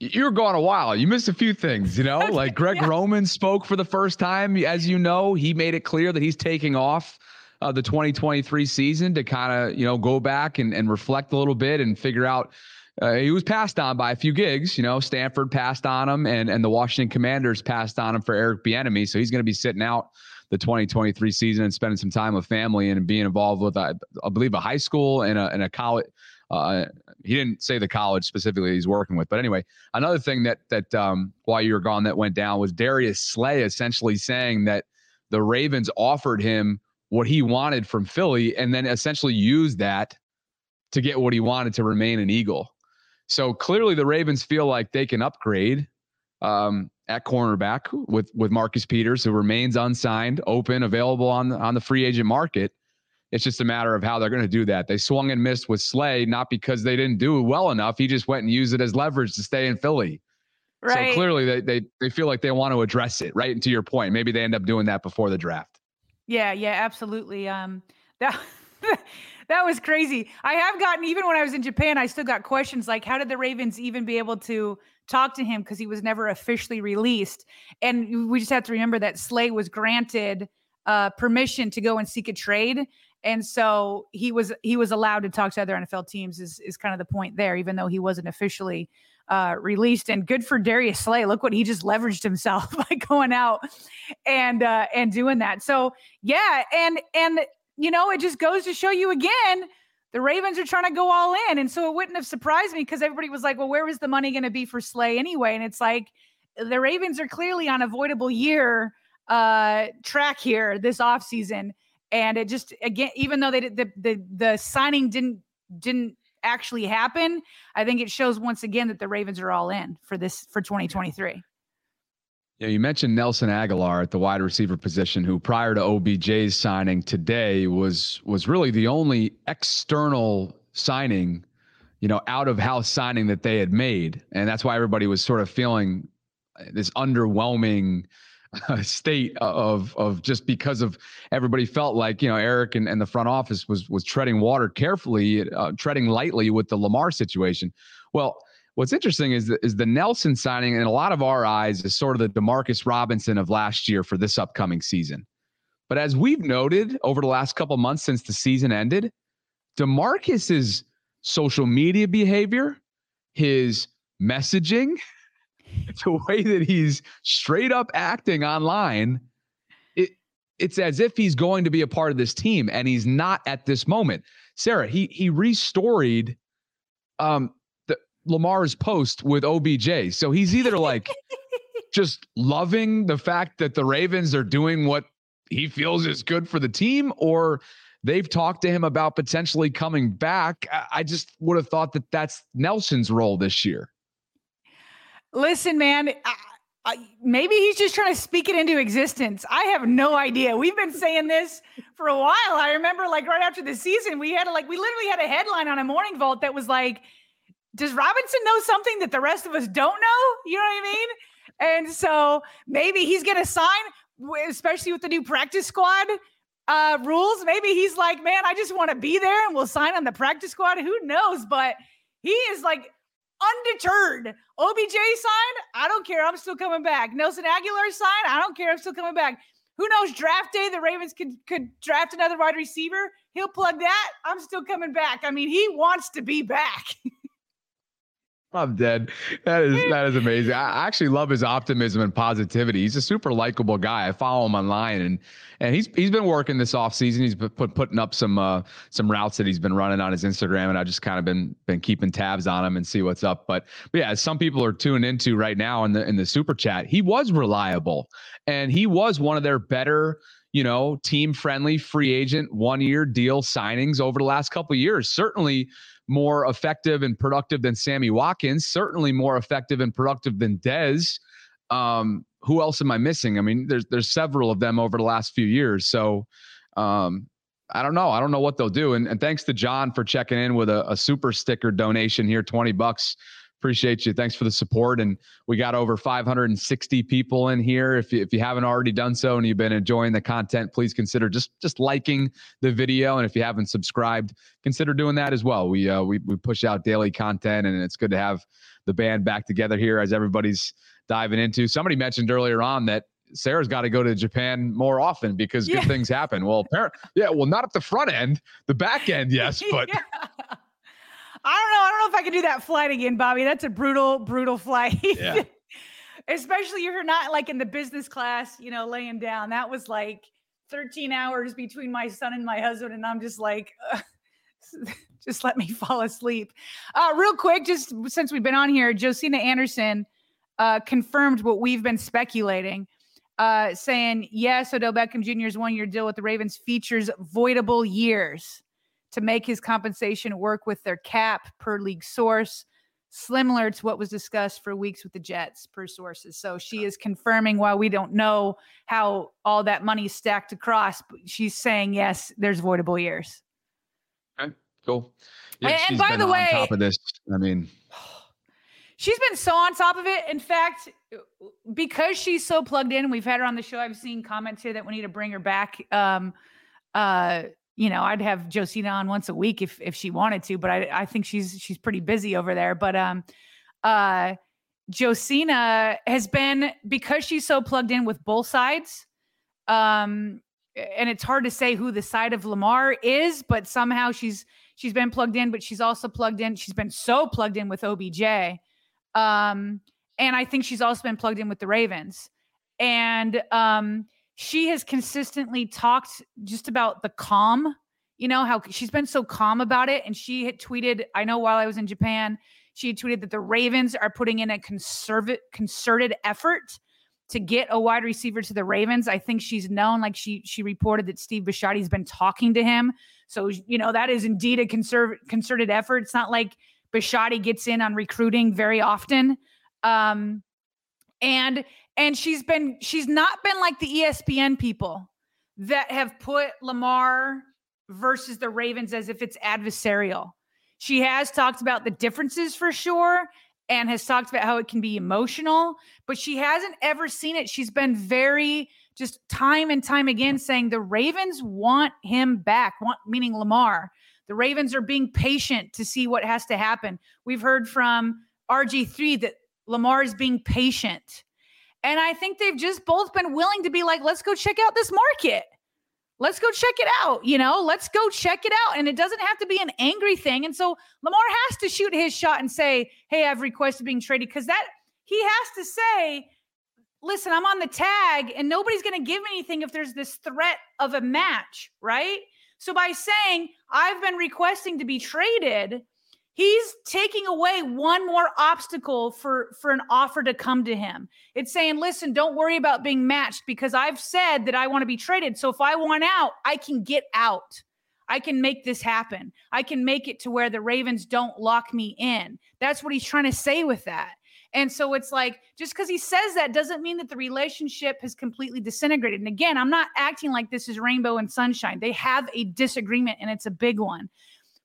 you were gone a while. You missed a few things, you know, (laughs) like Greg yeah. Roman spoke for the first time. As you know, he made it clear that he's taking off uh, the 2023 season to kind of, you know, go back and, and reflect a little bit and figure out uh, he was passed on by a few gigs. You know, Stanford passed on him, and and the Washington Commanders passed on him for Eric Bieniemy. So he's going to be sitting out the 2023 season and spending some time with family and being involved with, I, I believe, a high school and a, and a college. Uh, he didn't say the college specifically he's working with, but anyway, another thing that that um, while you were gone that went down was Darius Slay essentially saying that the Ravens offered him what he wanted from Philly, and then essentially used that to get what he wanted to remain an Eagle. So clearly, the Ravens feel like they can upgrade um, at cornerback with with Marcus Peters, who remains unsigned, open, available on the, on the free agent market. It's just a matter of how they're going to do that. They swung and missed with Slay, not because they didn't do well enough. He just went and used it as leverage to stay in Philly. Right. So clearly, they they they feel like they want to address it. Right. And to your point, maybe they end up doing that before the draft. Yeah. Yeah. Absolutely. Um. (laughs) That. that was crazy. I have gotten even when I was in Japan, I still got questions like, how did the Ravens even be able to talk to him because he was never officially released? And we just have to remember that Slay was granted uh, permission to go and seek a trade, and so he was he was allowed to talk to other NFL teams. Is is kind of the point there, even though he wasn't officially uh, released. And good for Darius Slay. Look what he just leveraged himself (laughs) by going out and uh, and doing that. So yeah, and and you know, it just goes to show you again the Ravens are trying to go all in. And so it wouldn't have surprised me because everybody was like, well, where was the money going to be for Slay anyway? And it's like the Ravens are clearly on avoidable year uh track here this offseason. And it just again, even though they did the the the signing didn't didn't actually happen, I think it shows once again that the Ravens are all in for this for 2023. Yeah, you mentioned Nelson Agholor at the wide receiver position, who prior to OBJ's signing today was was really the only external signing, you know, out of house signing that they had made, and that's why everybody was sort of feeling this underwhelming (laughs) state of of just because of everybody felt like you know Eric and, and the front office was was treading water carefully, uh, treading lightly with the Lamar situation. Well What's interesting is the, is the Nelson signing, in a lot of our eyes, is sort of the Demarcus Robinson of last year for this upcoming season. But as we've noted over the last couple months since the season ended, Demarcus's social media behavior, his messaging, (laughs) the way that he's straight up acting online, it, it's as if he's going to be a part of this team, and he's not at this moment. Sarah, he he restoried um, the, Lamar's post with OBJ. So he's either like (laughs) just loving the fact that the Ravens are doing what he feels is good for the team, or they've talked to him about potentially coming back. I just would have thought that that's Nelson's role this year. Listen, man. I, maybe he's just trying to speak it into existence. I have no idea. We've been saying this for a while. I remember, like right after the season, we had a, like we literally had a headline on a morning vault that was like, does Robinson know something that the rest of us don't know? You know what I mean? And so maybe he's to sign, especially with the new practice squad uh, rules. Maybe he's like, man, I just want to be there and we'll sign on the practice squad. Who knows? But he is like undeterred. OBJ signed. I don't care. I'm still coming back. Nelson Agholor signed. I don't care. I'm still coming back. Who knows? Draft day, the Ravens could could draft another wide receiver. He'll plug that. I'm still coming back. I mean, he wants to be back. (laughs) I'm dead. That is that is amazing. I actually love his optimism and positivity. He's a super likable guy. I follow him online and and he's he's been working this off season. He's been put, putting up some uh, some routes that he's been running on his Instagram, and I just kind of been been keeping tabs on him and see what's up. But, but yeah, some people are tuning into right now in the in the super chat. He was reliable, and he was one of their better you know, team friendly free agent one year deal signings over the last couple years. Certainly more effective and productive than Sammy Watkins, certainly more effective and productive than Dez. Um, who else am I missing? I mean, there's there's several of them over the last few years. So um, I don't know. I don't know what they'll do. And, and thanks to John for checking in with a, a super sticker donation here, 20 bucks appreciate you. Thanks for the support. And we got over 560 people in here. If you, if you haven't already done so and you've been enjoying the content, please consider just just liking the video. And if you haven't subscribed, consider doing that as well. We uh, we we push out daily content, and it's good to have the band back together here as everybody's diving into. Somebody mentioned earlier on that Sarah's got to go to Japan more often because yeah. good things happen. Well, apparently, yeah, well, not at the front end, the back end, yes, (laughs) but. yeah. I don't know. I don't know if I can do that flight again, Bobby. That's a brutal, brutal flight. Yeah. (laughs) Especially if you're not like in the business class, you know, laying down. That was like 13 hours between my son and my husband, and I'm just like, (laughs) just let me (laughs) fall asleep. Uh, real quick, just since we've been on here, Josina Anderson uh, confirmed what we've been speculating, uh, saying yes, Odell Beckham Jr.'s one-year deal with the Ravens features voidable years to make his compensation work with their cap per league source, similar to what was discussed for weeks with the Jets per sources. So she is confirming while we don't know how all that money is stacked across, she's saying yes, there's voidable years. Okay, cool. Yeah, and, and by the way, top of this, I mean, (sighs) she's been so on top of it. In fact, because she's so plugged in, we've had her on the show. I've seen comments here that we need to bring her back. Um, uh, you know, I'd have Josina on once a week if if she wanted to, but I I think she's she's pretty busy over there. But um uh Josina has been because she's so plugged in with both sides. Um and it's hard to say who the side of Lamar is, but somehow she's she's been plugged in, but she's also plugged in. She's been so plugged in with OBJ. Um, and I think she's also been plugged in with the Ravens. And um, she has consistently talked just about the calm, you know, how she's been so calm about it. And she had tweeted, I know while I was in Japan, she had tweeted that the Ravens are putting in a conservative concerted effort to get a wide receiver to the Ravens. I think she's known, like she she reported that Steve Bisciotti's been talking to him. So you know that is indeed a conserv- concerted effort. It's not like Bisciotti gets in on recruiting very often. Um, and and she's been she's not been like the ESPN people that have put Lamar versus the Ravens as if it's adversarial. She has talked about the differences for sure and has talked about how it can be emotional, but she hasn't ever seen it. She's been very just time and time again saying the Ravens want him back, want meaning Lamar. The Ravens are being patient to see what has to happen. We've heard from RG3 that Lamar is being patient. And I think they've just both been willing to be like, let's go check out this market. Let's go check it out. You know, let's go check it out. And it doesn't have to be an angry thing. And so Lamar has to shoot his shot and say, hey, I've requested being traded because that he has to say, listen, I'm on the tag and nobody's going to give me anything if there's this threat of a match, right? So by saying, I've been requesting to be traded, he's taking away one more obstacle for for an offer to come to him. It's saying listen don't worry about being matched because i've said that i want to be traded. So if i want out i can get out. I can make this happen. I can make it to where the ravens don't lock me in. That's what he's trying to say with that. And so it's like just because he says that doesn't mean that the relationship has completely disintegrated. And again i'm not acting like this is rainbow and sunshine. They have a disagreement and it's a big one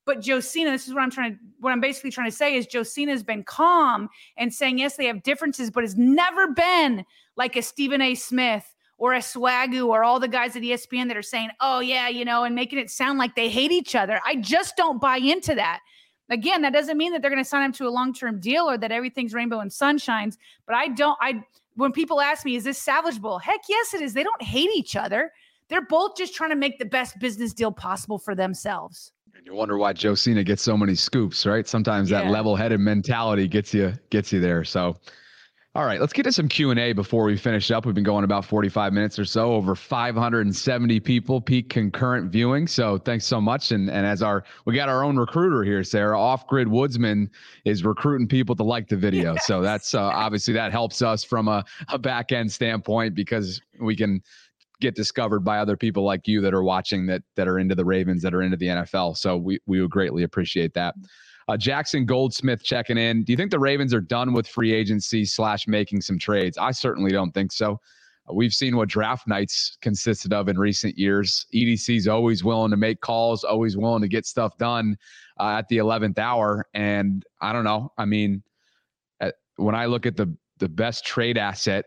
but Josina, this is what I'm trying to, what I'm basically trying to say is Josina has been calm and saying, yes, they have differences, but has never been like a Stephen A. Smith or a Swagu or all the guys at ESPN that are saying, oh, yeah, you know, and making it sound like they hate each other. I just don't buy into that. Again, that doesn't mean that they're going to sign him to a long term deal or that everything's rainbow and sunshines. But I don't, I, when people ask me, is this salvageable? Heck yes, it is. They don't hate each other. They're both just trying to make the best business deal possible for themselves. And you wonder why Josina gets so many scoops, right? Sometimes yeah. that level-headed mentality gets you gets you there. So, all right, let's get to some Q and A before we finish up. We've been going about 45 minutes or so. Over 570 people peak concurrent viewing. So thanks so much. And and as our we got our own recruiter here, Sarah. Off Grid Woodsman is recruiting people to like the video. Yes. So that's uh, obviously that helps us from a, a back end standpoint because we can get discovered by other people like you that are watching that that are into the Ravens, that are into the NFL. So we we would greatly appreciate that. Uh, Jackson Goldsmith checking in. Do you think the Ravens are done with free agency slash making some trades? I certainly don't think so. Uh, we've seen what draft nights consisted of in recent years. EDC is always willing to make calls, always willing to get stuff done uh, at the 11th hour. And I don't know. I mean, at, when I look at the the best trade asset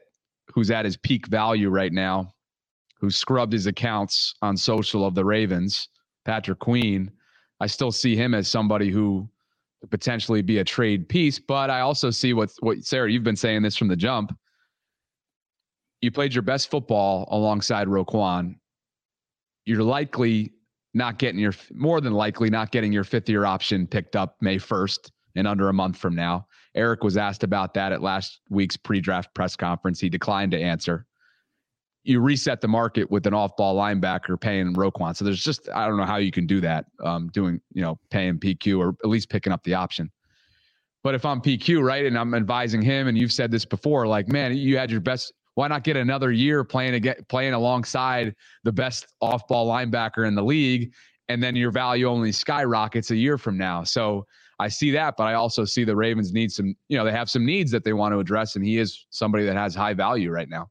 who's at his peak value right now, who scrubbed his accounts on social of the Ravens, Patrick Queen, I still see him as somebody who could potentially be a trade piece. But I also see what what Sayre, you've been saying this from the jump. You played your best football alongside Roquan. You're likely not getting your more than likely not getting your fifth year option picked up May 1st and under a month from now. Eric was asked about that at last week's pre-draft press conference. He declined to answer. You reset the market with an off-ball linebacker paying Roquan. So there's just I don't know how you can do that. Um, doing you know paying PQ or at least picking up the option. But if I'm PQ right and I'm advising him, and you've said this before, like man, you had your best. Why not get another year playing again, playing alongside the best off-ball linebacker in the league, and then your value only skyrockets a year from now. So I see that, but I also see the Ravens need some, you know, they have some needs that they want to address, and he is somebody that has high value right now.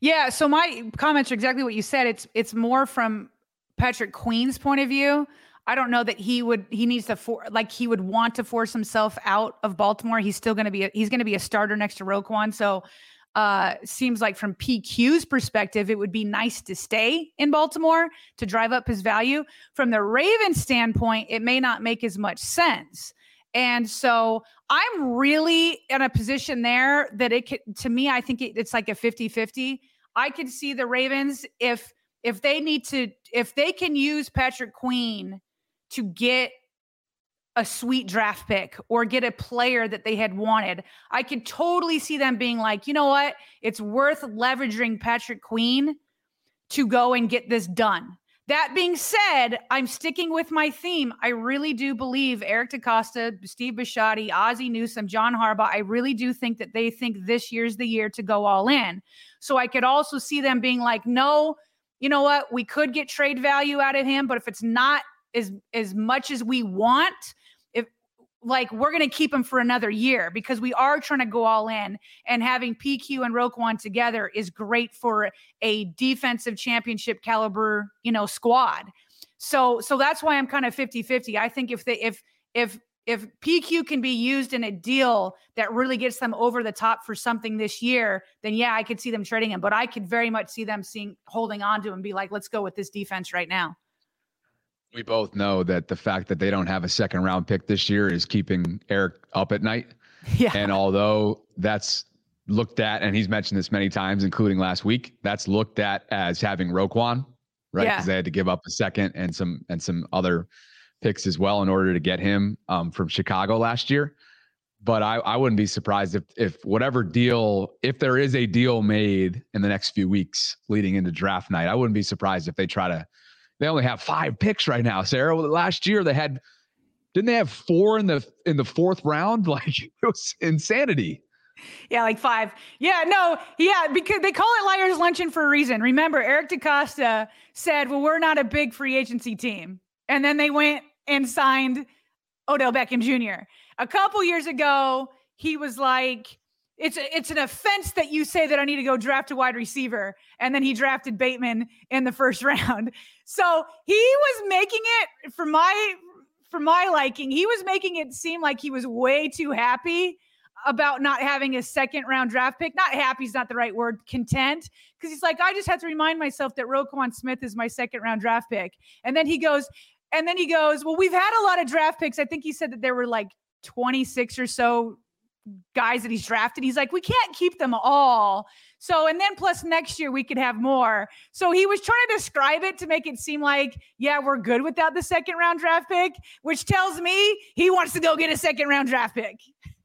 Yeah. So my comments are exactly what you said. It's it's more from Patrick Queen's point of view. I don't know that he would he needs to for like he would want to force himself out of Baltimore. He's still going to be a, he's going to be a starter next to Roquan. So uh, seems like from PQ's perspective, it would be nice to stay in Baltimore to drive up his value. From the Ravens standpoint, it may not make as much sense. And so I'm really in a position there that it could, to me, I think it, it's like a 50 50. I could see the Ravens if, if they need to, if they can use Patrick Queen to get a sweet draft pick or get a player that they had wanted. I could totally see them being like, you know what? It's worth leveraging Patrick Queen to go and get this done. That being said, I'm sticking with my theme. I really do believe Eric DeCosta, Steve Bisciotti, Ozzie Newsome, John Harbaugh, I really do think that they think this year's the year to go all in. So I could also see them being like, no, you know what? We could get trade value out of him, but if it's not as as much as we want, like we're going to keep him for another year because we are trying to go all in and having PQ and Roquan together is great for a defensive championship caliber, you know, squad. So so that's why I'm kind of 50-50. I think if they if if if PQ can be used in a deal that really gets them over the top for something this year, then yeah, I could see them trading him. But I could very much see them seeing holding on to him and be like, let's go with this defense right now we both know that the fact that they don't have a second round pick this year is keeping Eric up at night. (laughs) Yeah. And although that's looked at, and he's mentioned this many times, including last week, that's looked at as having Roquan, right? Because yeah. they had to give up a second and some and some other picks as well in order to get him um, from Chicago last year. But I, I wouldn't be surprised if if whatever deal, if there is a deal made in the next few weeks leading into draft night, I wouldn't be surprised if they try to they only have five picks right now. Sayre, last year they had didn't they have four in the in the fourth round? (laughs) Like it was insanity. Yeah, like five. Yeah, no, yeah, because they call it liars luncheon for a reason. Remember, Eric DeCosta said, "Well, we're not a big free agency team," and then they went and signed Odell Beckham Jr. A couple years ago, he was like, it's it's an offense that you say that I need to go draft a wide receiver, and then he drafted Bateman in the first (laughs) round. So he was making it for my for my liking. He was making it seem like he was way too happy about not having a second round draft pick. Not happy is not the right word. Content because he's like, I just have to remind myself that Roquan Smith is my second round draft pick, and then he goes. And then he goes, Well, we've had a lot of draft picks. I think he said that there were like 26 or so guys that he's drafted. He's like, we can't keep them all. So, and then plus next year we could have more. So he was trying to describe it to make it seem like, yeah, we're good without the second round draft pick, which tells me he wants to go get a second round draft pick.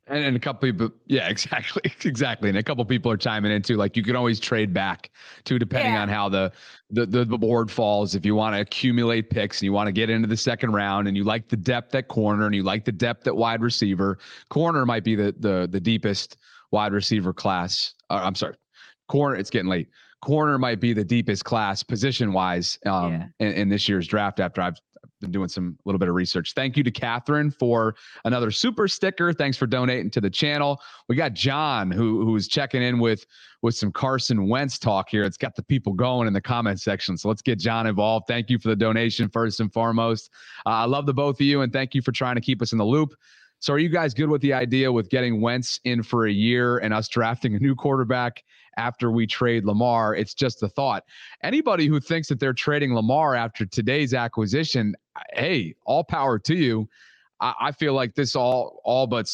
And, and a couple people, yeah, (laughs) exactly, exactly. And a couple people are chiming in too. Like you can always trade back too, depending yeah. on how the, the the the board falls. If you want to accumulate picks and you want to get into the second round, and you like the depth at corner and you like the depth at wide receiver, corner might be the the the deepest wide receiver class. Uh, I'm sorry, corner. It's getting late. Corner might be the deepest class position wise um, yeah. in, in, this year's draft. After I've been doing some little bit of research. Thank you to Catherine for another super sticker. Thanks for donating to the channel. We got John who who's checking in with with some Carson Wentz talk here. It's got the people going in the comment section. So let's get John involved. Thank you for the donation first and foremost. Uh, I love the both of you and thank you for trying to keep us in the loop. So are you guys good with the idea with getting Wentz in for a year and us drafting a new quarterback after we trade Lamar? It's just a thought. Anybody who thinks that they're trading Lamar after today's acquisition, hey, all power to you. I, I feel like this all all but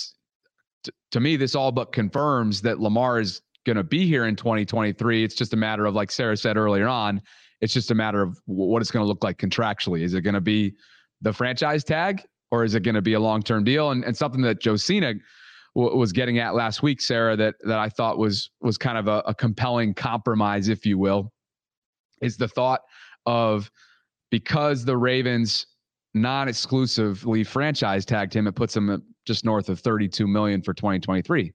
t- to me, this all but confirms that Lamar is going to be here in 2023. It's just a matter of, like Sarah said earlier on, it's just a matter of what it's going to look like contractually. Is it going to be the franchise tag? or is it going to be a long term deal? And, and something that Josina w- was getting at last week, Sarah, that that I thought was was kind of a, a compelling compromise, if you will, is the thought of because the Ravens non-exclusively franchise tagged him, it puts him just north of 32 million for 2023.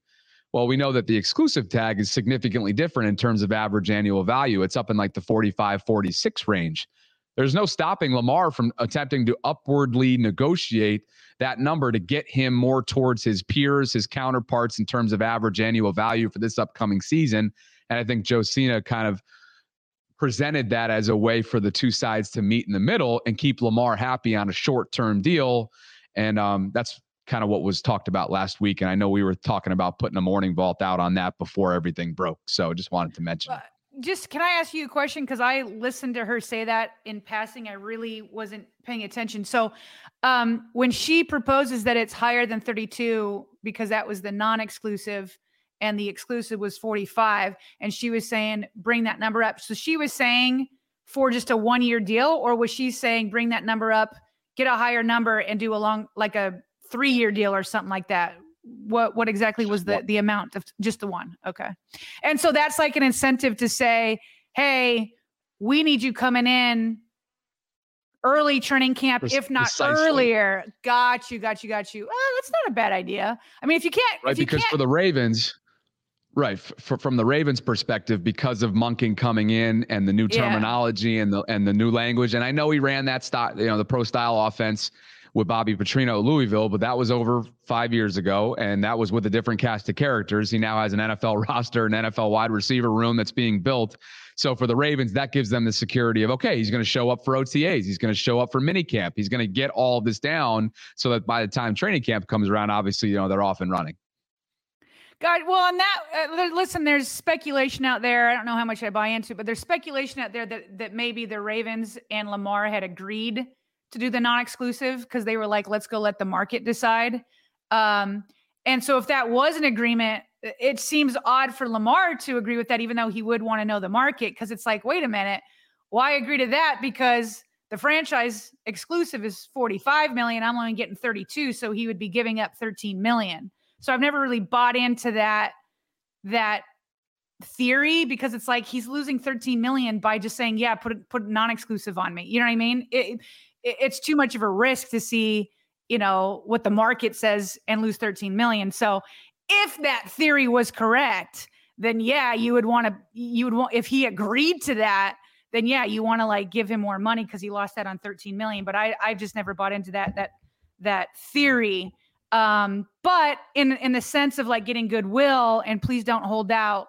Well, we know that the exclusive tag is significantly different in terms of average annual value. It's up in like the 45, 46 range. There's no stopping Lamar from attempting to upwardly negotiate that number to get him more towards his peers, his counterparts in terms of average annual value for this upcoming season. And I think Josina kind of presented that as a way for the two sides to meet in the middle and keep Lamar happy on a short term deal. And um, that's kind of what was talked about last week. And I know we were talking about putting a morning vault out on that before everything broke. So I just wanted to mention. Uh, just can I ask you a question? Because I listened to her say that in passing. I really wasn't paying attention. So, um, when she proposes that it's higher than 32 because that was the non-exclusive and the exclusive was 45, and she was saying bring that number up. So she was saying for just a one-year deal, or was she saying bring that number up, get a higher number, and do a long like a three-year deal or something like that? What what exactly was the the amount of just the one okay. And so that's like an incentive to say hey we need you coming in early training camp if not Precisely. earlier. Got you got you got you. Oh, that's not a bad idea. I mean if you can't right because can't, for the ravens Right, for, from the Ravens' perspective, because of Monken coming in and the new terminology yeah. and the and the new language, and I know he ran that style, you know, the pro style offense with Bobby Petrino at Louisville, but that was over five years ago, and that was with a different cast of characters. He now has an NFL (laughs) roster, an NFL wide receiver room that's being built. So for the Ravens, that gives them the security of okay, he's going to show up for OTAs, he's going to show up for minicamp, he's going to get all of this down, so that by the time training camp comes around, obviously you know they're off and running. God, well, on that, uh, listen, there's speculation out there. I don't know how much I buy into, but there's speculation out there that that maybe the Ravens and Lamar had agreed to do the non-exclusive because they were like, let's go let the market decide. Um, and so if that was an agreement, it seems odd for Lamar to agree with that, even though he would want to know the market, because it's like, wait a minute, why agree to that? Because the franchise exclusive is 45 million. I'm only getting 32. So he would be giving up 13 million. So I've never really bought into that that theory because it's like he's losing 13 million by just saying, yeah, put put non-exclusive on me. You know what I mean? It, it's too much of a risk to see, you know, what the market says and lose 13 million. So if that theory was correct, then yeah, you would want to, you would want, if he agreed to that, then yeah, you want to like give him more money because he lost that on 13 million. But I, I've just never bought into that, that, that theory. Um, but in, in the sense of like getting goodwill and please don't hold out,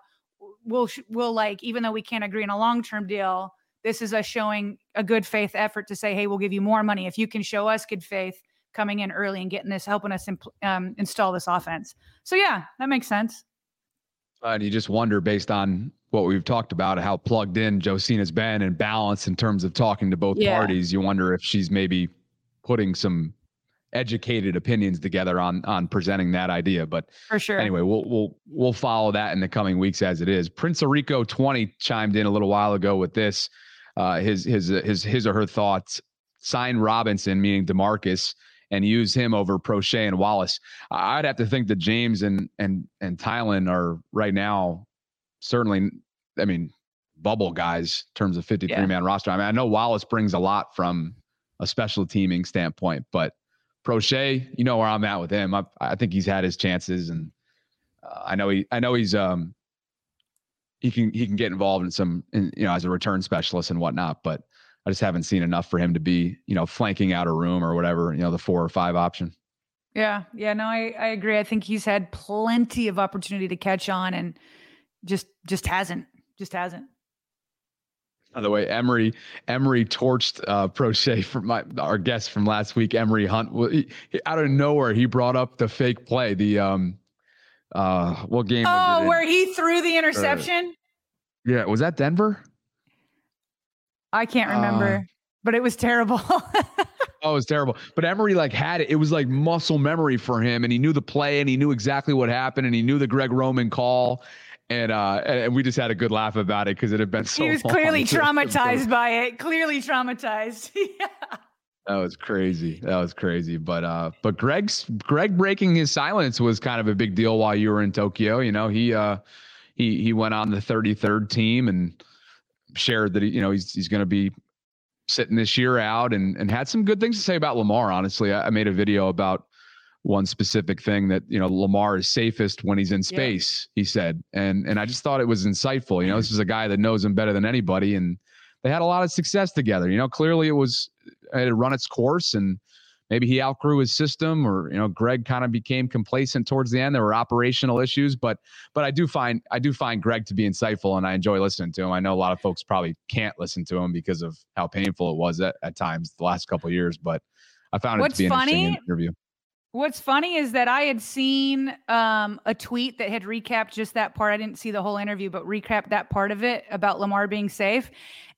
we'll, we'll like, even though we can't agree on a long-term deal, this is us showing a good faith effort to say, hey, we'll give you more money if you can show us good faith coming in early and getting this, helping us um, install this offense. So yeah, that makes sense. Uh, and you just wonder, based on what we've talked about, how plugged in Josina's been and balanced in terms of talking to both yeah. parties. You wonder if she's maybe putting some educated opinions together on on presenting that idea. But for sure. Anyway, we'll we'll we'll follow that in the coming weeks as it is. Prince Rico 20 chimed in a little while ago with this uh, his his his his or her thoughts. Sign Robinson, meaning Demarcus, and use him over Proche and Wallace. I'd have to think that James and and and Tylan are right now certainly. I mean, bubble guys in terms of 53 yeah. man roster. I mean, I know Wallace brings a lot from a special teaming standpoint, but Proche, you know where I'm at with him. I, I think he's had his chances, and uh, I know he I know he's um he can he can get involved in some in, you know as a return specialist and whatnot. But I just haven't seen enough for him to be you know flanking out a room or whatever you know the four or five option. Yeah, yeah, no, I I agree. I think he's had plenty of opportunity to catch on and just just hasn't just hasn't. By the way, Emory Emory torched uh, Proche from my our guest from last week. Emory Hunt he, out of nowhere he brought up the fake play. The um uh what game? Oh, where he threw the interception. Uh, yeah, was that Denver? I can't remember, uh, but it was terrible. (laughs) oh, it was terrible. But Emory like had it. It was like muscle memory for him, and he knew the play, and he knew exactly what happened, and he knew the Greg Roman call, and uh, and we just had a good laugh about it because it had been so. He was (laughs) clearly traumatized by it. Clearly traumatized. (laughs) yeah. That was crazy. That was crazy. But uh, but Greg's Greg breaking his silence was kind of a big deal while you were in Tokyo. You know, he uh, he he went on the 33rd team and shared that he, you know he's he's going to be sitting this year out and and had some good things to say about Lamar. Honestly, I, I made a video about one specific thing that you know Lamar is safest when he's in space. Yeah. He said, and and I just thought it was insightful. You know, this is a guy that knows him better than anybody, and they had a lot of success together. You know, clearly it was had run its course, and maybe he outgrew his system, or you know, Greg kind of became complacent towards the end. There were operational issues, but but I do find I do find Greg to be insightful, and I enjoy listening to him. I know a lot of folks probably can't listen to him because of how painful it was at, at times the last couple years, but I found What's it to be an funny? interesting interview. What's funny is that I had seen um, a tweet that had recapped just that part. I didn't see the whole interview, but recapped that part of it about Lamar being safe.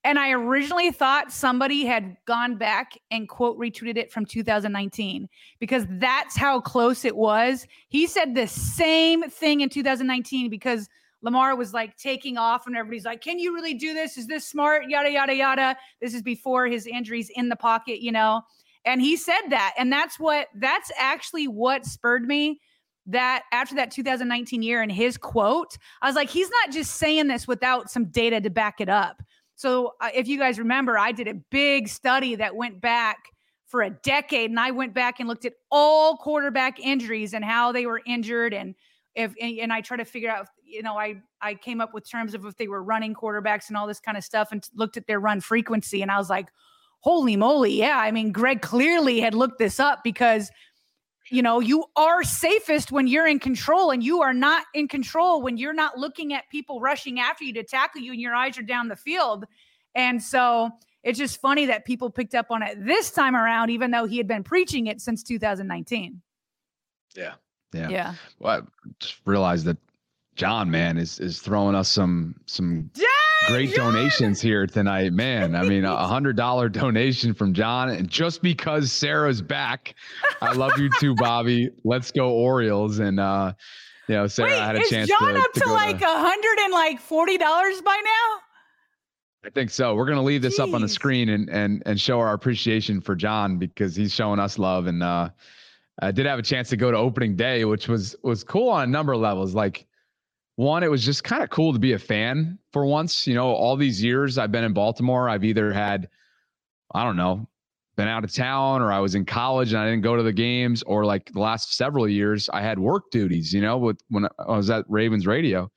And I originally thought somebody had gone back and quote retweeted it from 2019 because that's how close it was. He said the same thing in 2019 because Lamar was like taking off and everybody's like, Can you really do this? Is this smart? Yada, yada, yada. This is before his injuries in the pocket, you know? And he said that. And that's what, that's actually what spurred me that after that 2019 year and his quote, I was like, he's not just saying this without some data to back it up. So uh, if you guys remember, I did a big study that went back for a decade and I went back and looked at all quarterback injuries and how they were injured and if and I try to figure out you know I I came up with terms of if they were running quarterbacks and all this kind of stuff and looked at their run frequency and I was like holy moly, yeah. I mean, Greg clearly had looked this up because, you know, you are safest when you're in control, and you are not in control when you're not looking at people rushing after you to tackle you and your eyes are down the field. And so it's just funny that people picked up on it this time around, even though he had been preaching it since 2019. Yeah. Yeah. Yeah. Well, I just realized that John, man, is is throwing us some some yeah! Great donations here tonight, man. I mean, a hundred dollar donation from John, and just because Sarah's back, I love you too, Bobby. Let's go Orioles, and uh, you know, Sarah Wait, had a is chance. John to, up to, to like a hundred and like forty dollars by now? I think so. We're gonna leave this Jeez. up on the screen and and and show our appreciation for John because he's showing us love, and uh, I did have a chance to go to opening day, which was was cool on a number of levels, like one, it was just kind of cool to be a fan for once. You know, all these years I've been in Baltimore, I've either had, I don't know, been out of town or I was in college and I didn't go to the games, or like the last several years I had work duties, you know, with when I was at Ravens radio.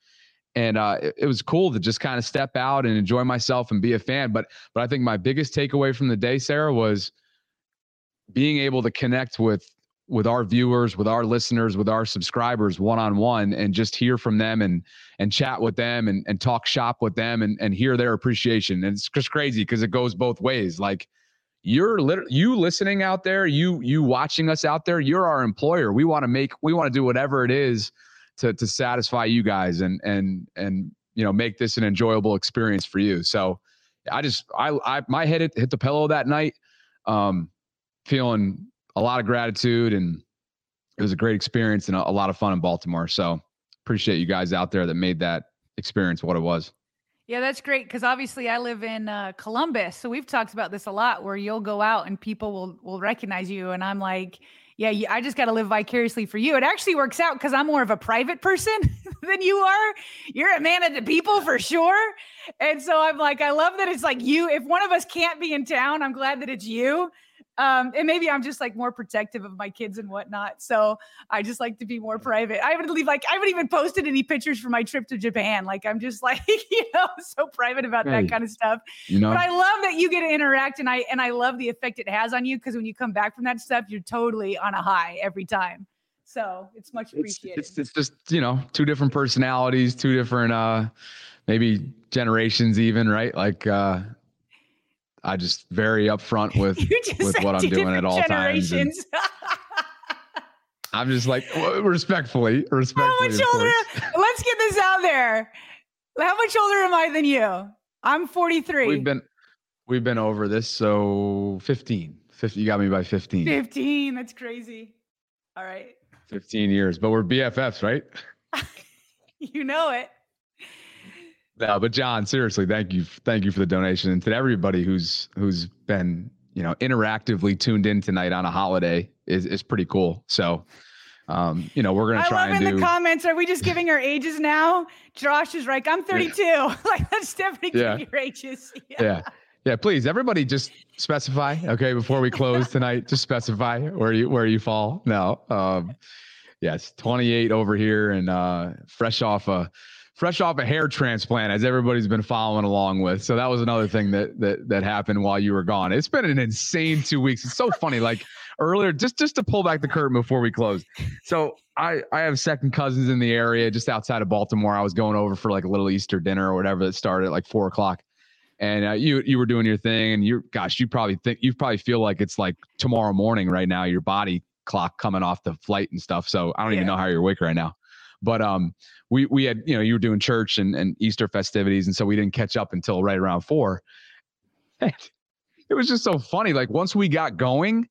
And uh, it, it was cool to just kind of step out and enjoy myself and be a fan. But but I think my biggest takeaway from the day, Sarah, was being able to connect with with our viewers, with our listeners, with our subscribers one on one and just hear from them and and chat with them and, and talk shop with them and, and hear their appreciation. And it's just crazy because it goes both ways. Like you're lit- you listening out there, you you watching us out there, you're our employer. We want to make we want to do whatever it is to to satisfy you guys and and and you know make this an enjoyable experience for you. So I just I I my head hit, hit the pillow that night. Um feeling a lot of gratitude and it was a great experience and a, a lot of fun in Baltimore. So appreciate you guys out there that made that experience what it was. Yeah, that's great because obviously I live in uh, Columbus, so we've talked about this a lot. Where you'll go out and people will will recognize you, and I'm like, yeah, I just got to live vicariously for you. It actually works out because I'm more of a private person (laughs) than you are. You're a man of the people for sure, and so I'm like, I love that it's like you. If one of us can't be in town, I'm glad that it's you Um, and maybe I'm just like more protective of my kids and whatnot. So I just like to be more private. I haven't leave like I haven't even posted any pictures from my trip to Japan. Like I'm just (laughs) like, you know, so private about hey, that kind of stuff. You know, but I love that you get to interact and I and I love the effect it has on you because when you come back from that stuff, you're totally on a high every time. So it's much appreciated. It's, it's, it's just, you know, two different personalities, two different uh maybe generations even, right? Like uh I just very upfront (laughs) with with what I'm doing at all times. (laughs) I'm just like respectfully, respectfully. How much older? (laughs) Let's get this out there. How much older am I than you? I'm 43. We've been we've been over this, so 15. 50, you got me by 15. 15. That's crazy. All right. 15 years, but we're BFFs, right? you know it. No, but John, seriously, thank you, thank you for the donation, and to everybody who's who's been you know interactively tuned in tonight on a holiday is is pretty cool. So, um, you know, we're gonna try I love and in do... the comments. Are we just giving our ages now? Josh is right. I'm 32. Yeah. (laughs) like let's definitely yeah. give your ages. (laughs) Yeah. yeah. Yeah, please, everybody, just specify. Okay, before we close tonight, just specify where you where you fall. No, um, yes, 28 over here, and uh, fresh off a fresh off a hair transplant, as everybody's been following along with. So that was another thing that that that happened while you were gone. It's been an insane two weeks. It's so funny. Like earlier, just just to pull back the curtain before we close. So I I have second cousins in the area, just outside of Baltimore. I was going over for like a little Easter dinner or whatever that started at like four o'clock. And uh, you you were doing your thing, and you gosh, you probably think you probably feel like it's like tomorrow morning right now. Your body clock coming off the flight and stuff. So I don't yeah. even know how you're awake right now. But um, we we had you know you were doing church and, and Easter festivities, and so we didn't catch up until right around four. (laughs) it was just so funny. Like once we got going,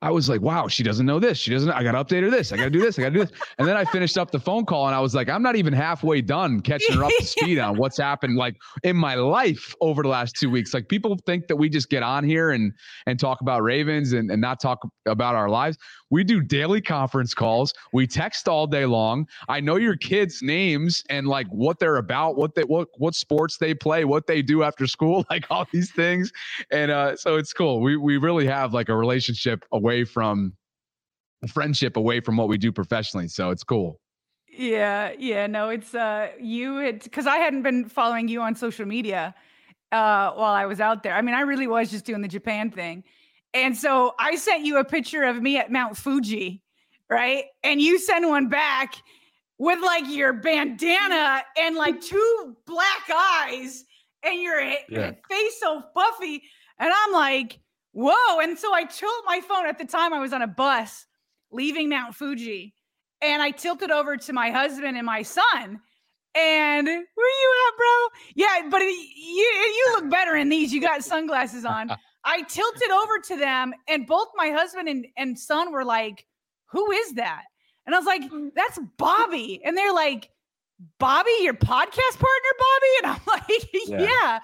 I was like, wow, she doesn't know this. She doesn't. I got to update her this. I got to do this. I got to do this. And then I finished up the phone call and I was like, I'm not even halfway done catching her up to (laughs) speed on what's happened like in my life over the last two weeks. Like people think that we just get on here and and talk about Ravens and, and not talk about our lives. We do daily conference calls. We text all day long. I know your kids' names and like what they're about, what they what what sports they play, what they do after school, (laughs) like all these things. And uh, so it's cool. We we really have like a relationship away from friendship away from what we do professionally. So it's cool. Yeah, yeah, no, it's uh you it because I hadn't been following you on social media uh while I was out there. I mean, I really was just doing the Japan thing. And so I sent you a picture of me at Mount Fuji, right? And you send one back with like your bandana and like two black eyes and your yeah. face so puffy. And I'm like, whoa. And so I tilt my phone at the time I was on a bus leaving Mount Fuji. And I tilted over to my husband and my son. And where are you at, bro? Yeah, but you you look better in these. You got sunglasses on. (laughs) I tilted over to them, and both my husband and, and son were like, Who is that? And I was like, mm. That's Bobby. And they're like, Bobby, your podcast partner, Bobby? And I'm (laughs) like, Yeah. yeah.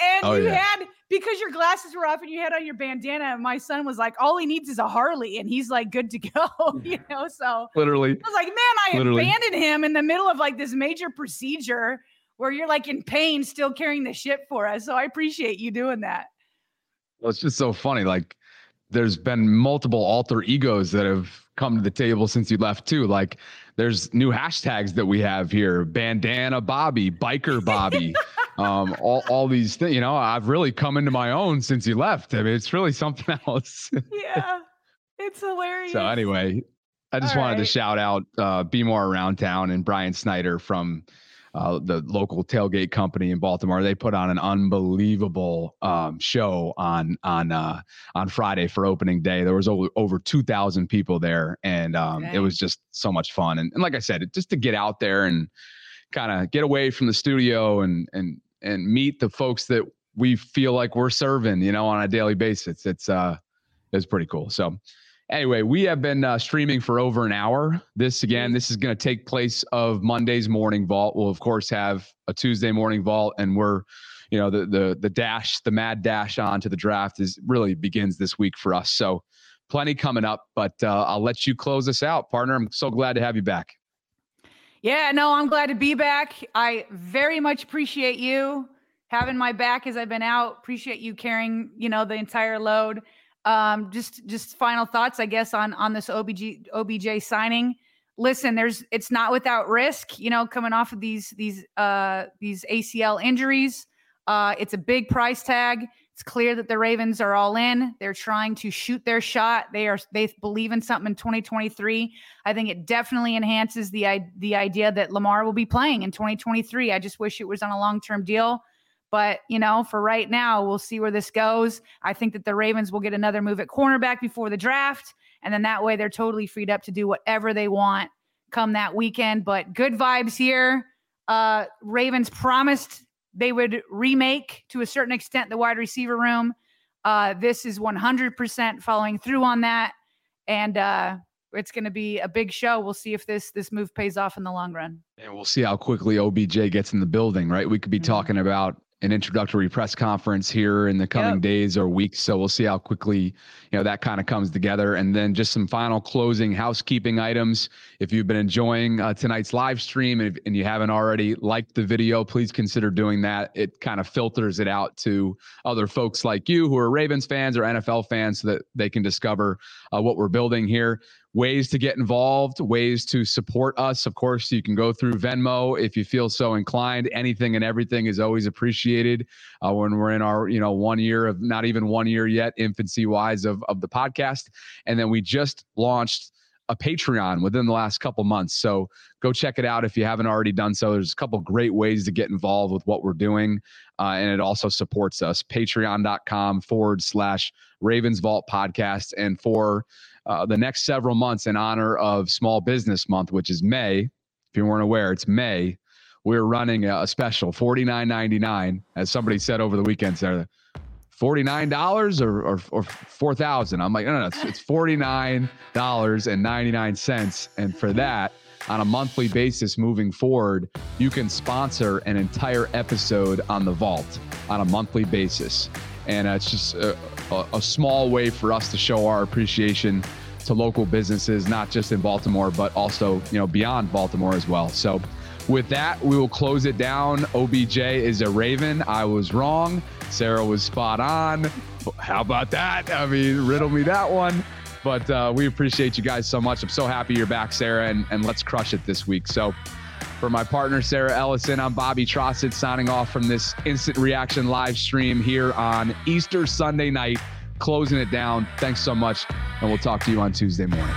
And oh, you yeah. had because your glasses were off and you had on your bandana. My son was like, all he needs is a Harley, and he's like good to go, (laughs) you (laughs) know. So literally, I was like, man, I literally. abandoned him in the middle of like this major procedure where you're like in pain, still carrying the ship for us. So I appreciate you doing that. Well, it's just so funny. Like, there's been multiple alter egos that have come to the table since you left too. Like, there's new hashtags that we have here: bandana Bobby, biker Bobby, (laughs) um, all all these things. You know, I've really come into my own since you left. I mean, it's really something (laughs) else. yeah, it's hilarious. So anyway, I just all wanted right. to shout out uh, Be More Around Town and Brian Snyder from uh, the local tailgate company in Baltimore. They put on an unbelievable um, show on on uh, on Friday for opening day. There was over, over two thousand people there, and um, okay. it was just so much fun. And, and like I said, just to get out there and kind of get away from the studio and and and meet the folks that we feel like we're serving, you know, on a daily basis. It's uh, it's pretty cool. So Anyway, we have been uh, streaming for over an hour. This again, this is going to take place of Monday's morning vault. We'll of course have a Tuesday morning vault, and we're, you know, the the the dash, the mad dash on to the draft is really begins this week for us. So, plenty coming up. But uh, I'll let you close us out, partner. I'm so glad to have you back. Yeah, no, I'm glad to be back. I very much appreciate you having my back as I've been out. Appreciate you carrying, you know, the entire load. Um, just just final thoughts, I guess, on on this OBG OBJ signing. Listen, there's it's not without risk, you know, coming off of these these uh these ACL injuries. Uh, it's a big price tag. It's clear that the Ravens are all in. They're trying to shoot their shot. They are they believe in something in 2023. I think it definitely enhances the the idea that Lamar will be playing in 2023. I just wish it was on a long-term deal. But, you know, for right now, we'll see where this goes. I think that the Ravens will get another move at cornerback before the draft. And then that way they're totally freed up to do whatever they want come that weekend. But good vibes here. Uh, Ravens promised they would remake to a certain extent the wide receiver room. Uh, this is 100% following through on that, and uh, it's going to be a big show. We'll see if this this move pays off in the long run. And we'll see how quickly OBJ gets in the building. Right, we could be mm-hmm. talking about an introductory press conference here in the coming yep. days or weeks. So we'll see how quickly, you know, that kind of comes together. And then just some final closing housekeeping items. If you've been enjoying uh, tonight's live stream and, and you haven't already liked the video, please consider doing that. It kind of filters it out to other folks like you who are Ravens fans or NFL fans so that they can discover uh, what we're building here ways to get involved, ways to support us. Of course, you can go through Venmo if you feel so inclined. Anything and everything is always appreciated uh, when we're in our, you know, one year of not even one year yet, infancy wise of, of the podcast. And then we just launched a Patreon within the last couple months. So go check it out if you haven't already done so. There's a couple great ways to get involved with what we're doing. Uh, and it also supports us. Patreon.com forward slash Ravens Vault podcast. And for uh, the next several months in honor of Small Business Month, which is May. If you weren't aware, it's May. We're running a, special, forty nine ninety nine, as somebody said over the weekend. Sarah, forty nine dollars or, or or four thousand. I'm like, no, no, no it's, it's forty nine dollars and ninety nine cents, and for that, on a monthly basis moving forward, you can sponsor an entire episode on the Vault on a monthly basis, and uh, it's just a, a, a small way for us to show our appreciation to local businesses, not just in Baltimore, but also, you know, beyond Baltimore as well. So with that, we will close it down. OBJ is a Raven. I was wrong. Sarah was spot on. How about that? I mean, riddle me that one. But uh, we appreciate you guys so much. I'm so happy you're back, Sarah, and, and let's crush it this week. So, for my partner, Sarah Ellison, I'm Bobby Trosset signing off from this instant reaction live stream here on Easter Sunday night closing it down. Thanks so much, and we'll talk to you on Tuesday morning.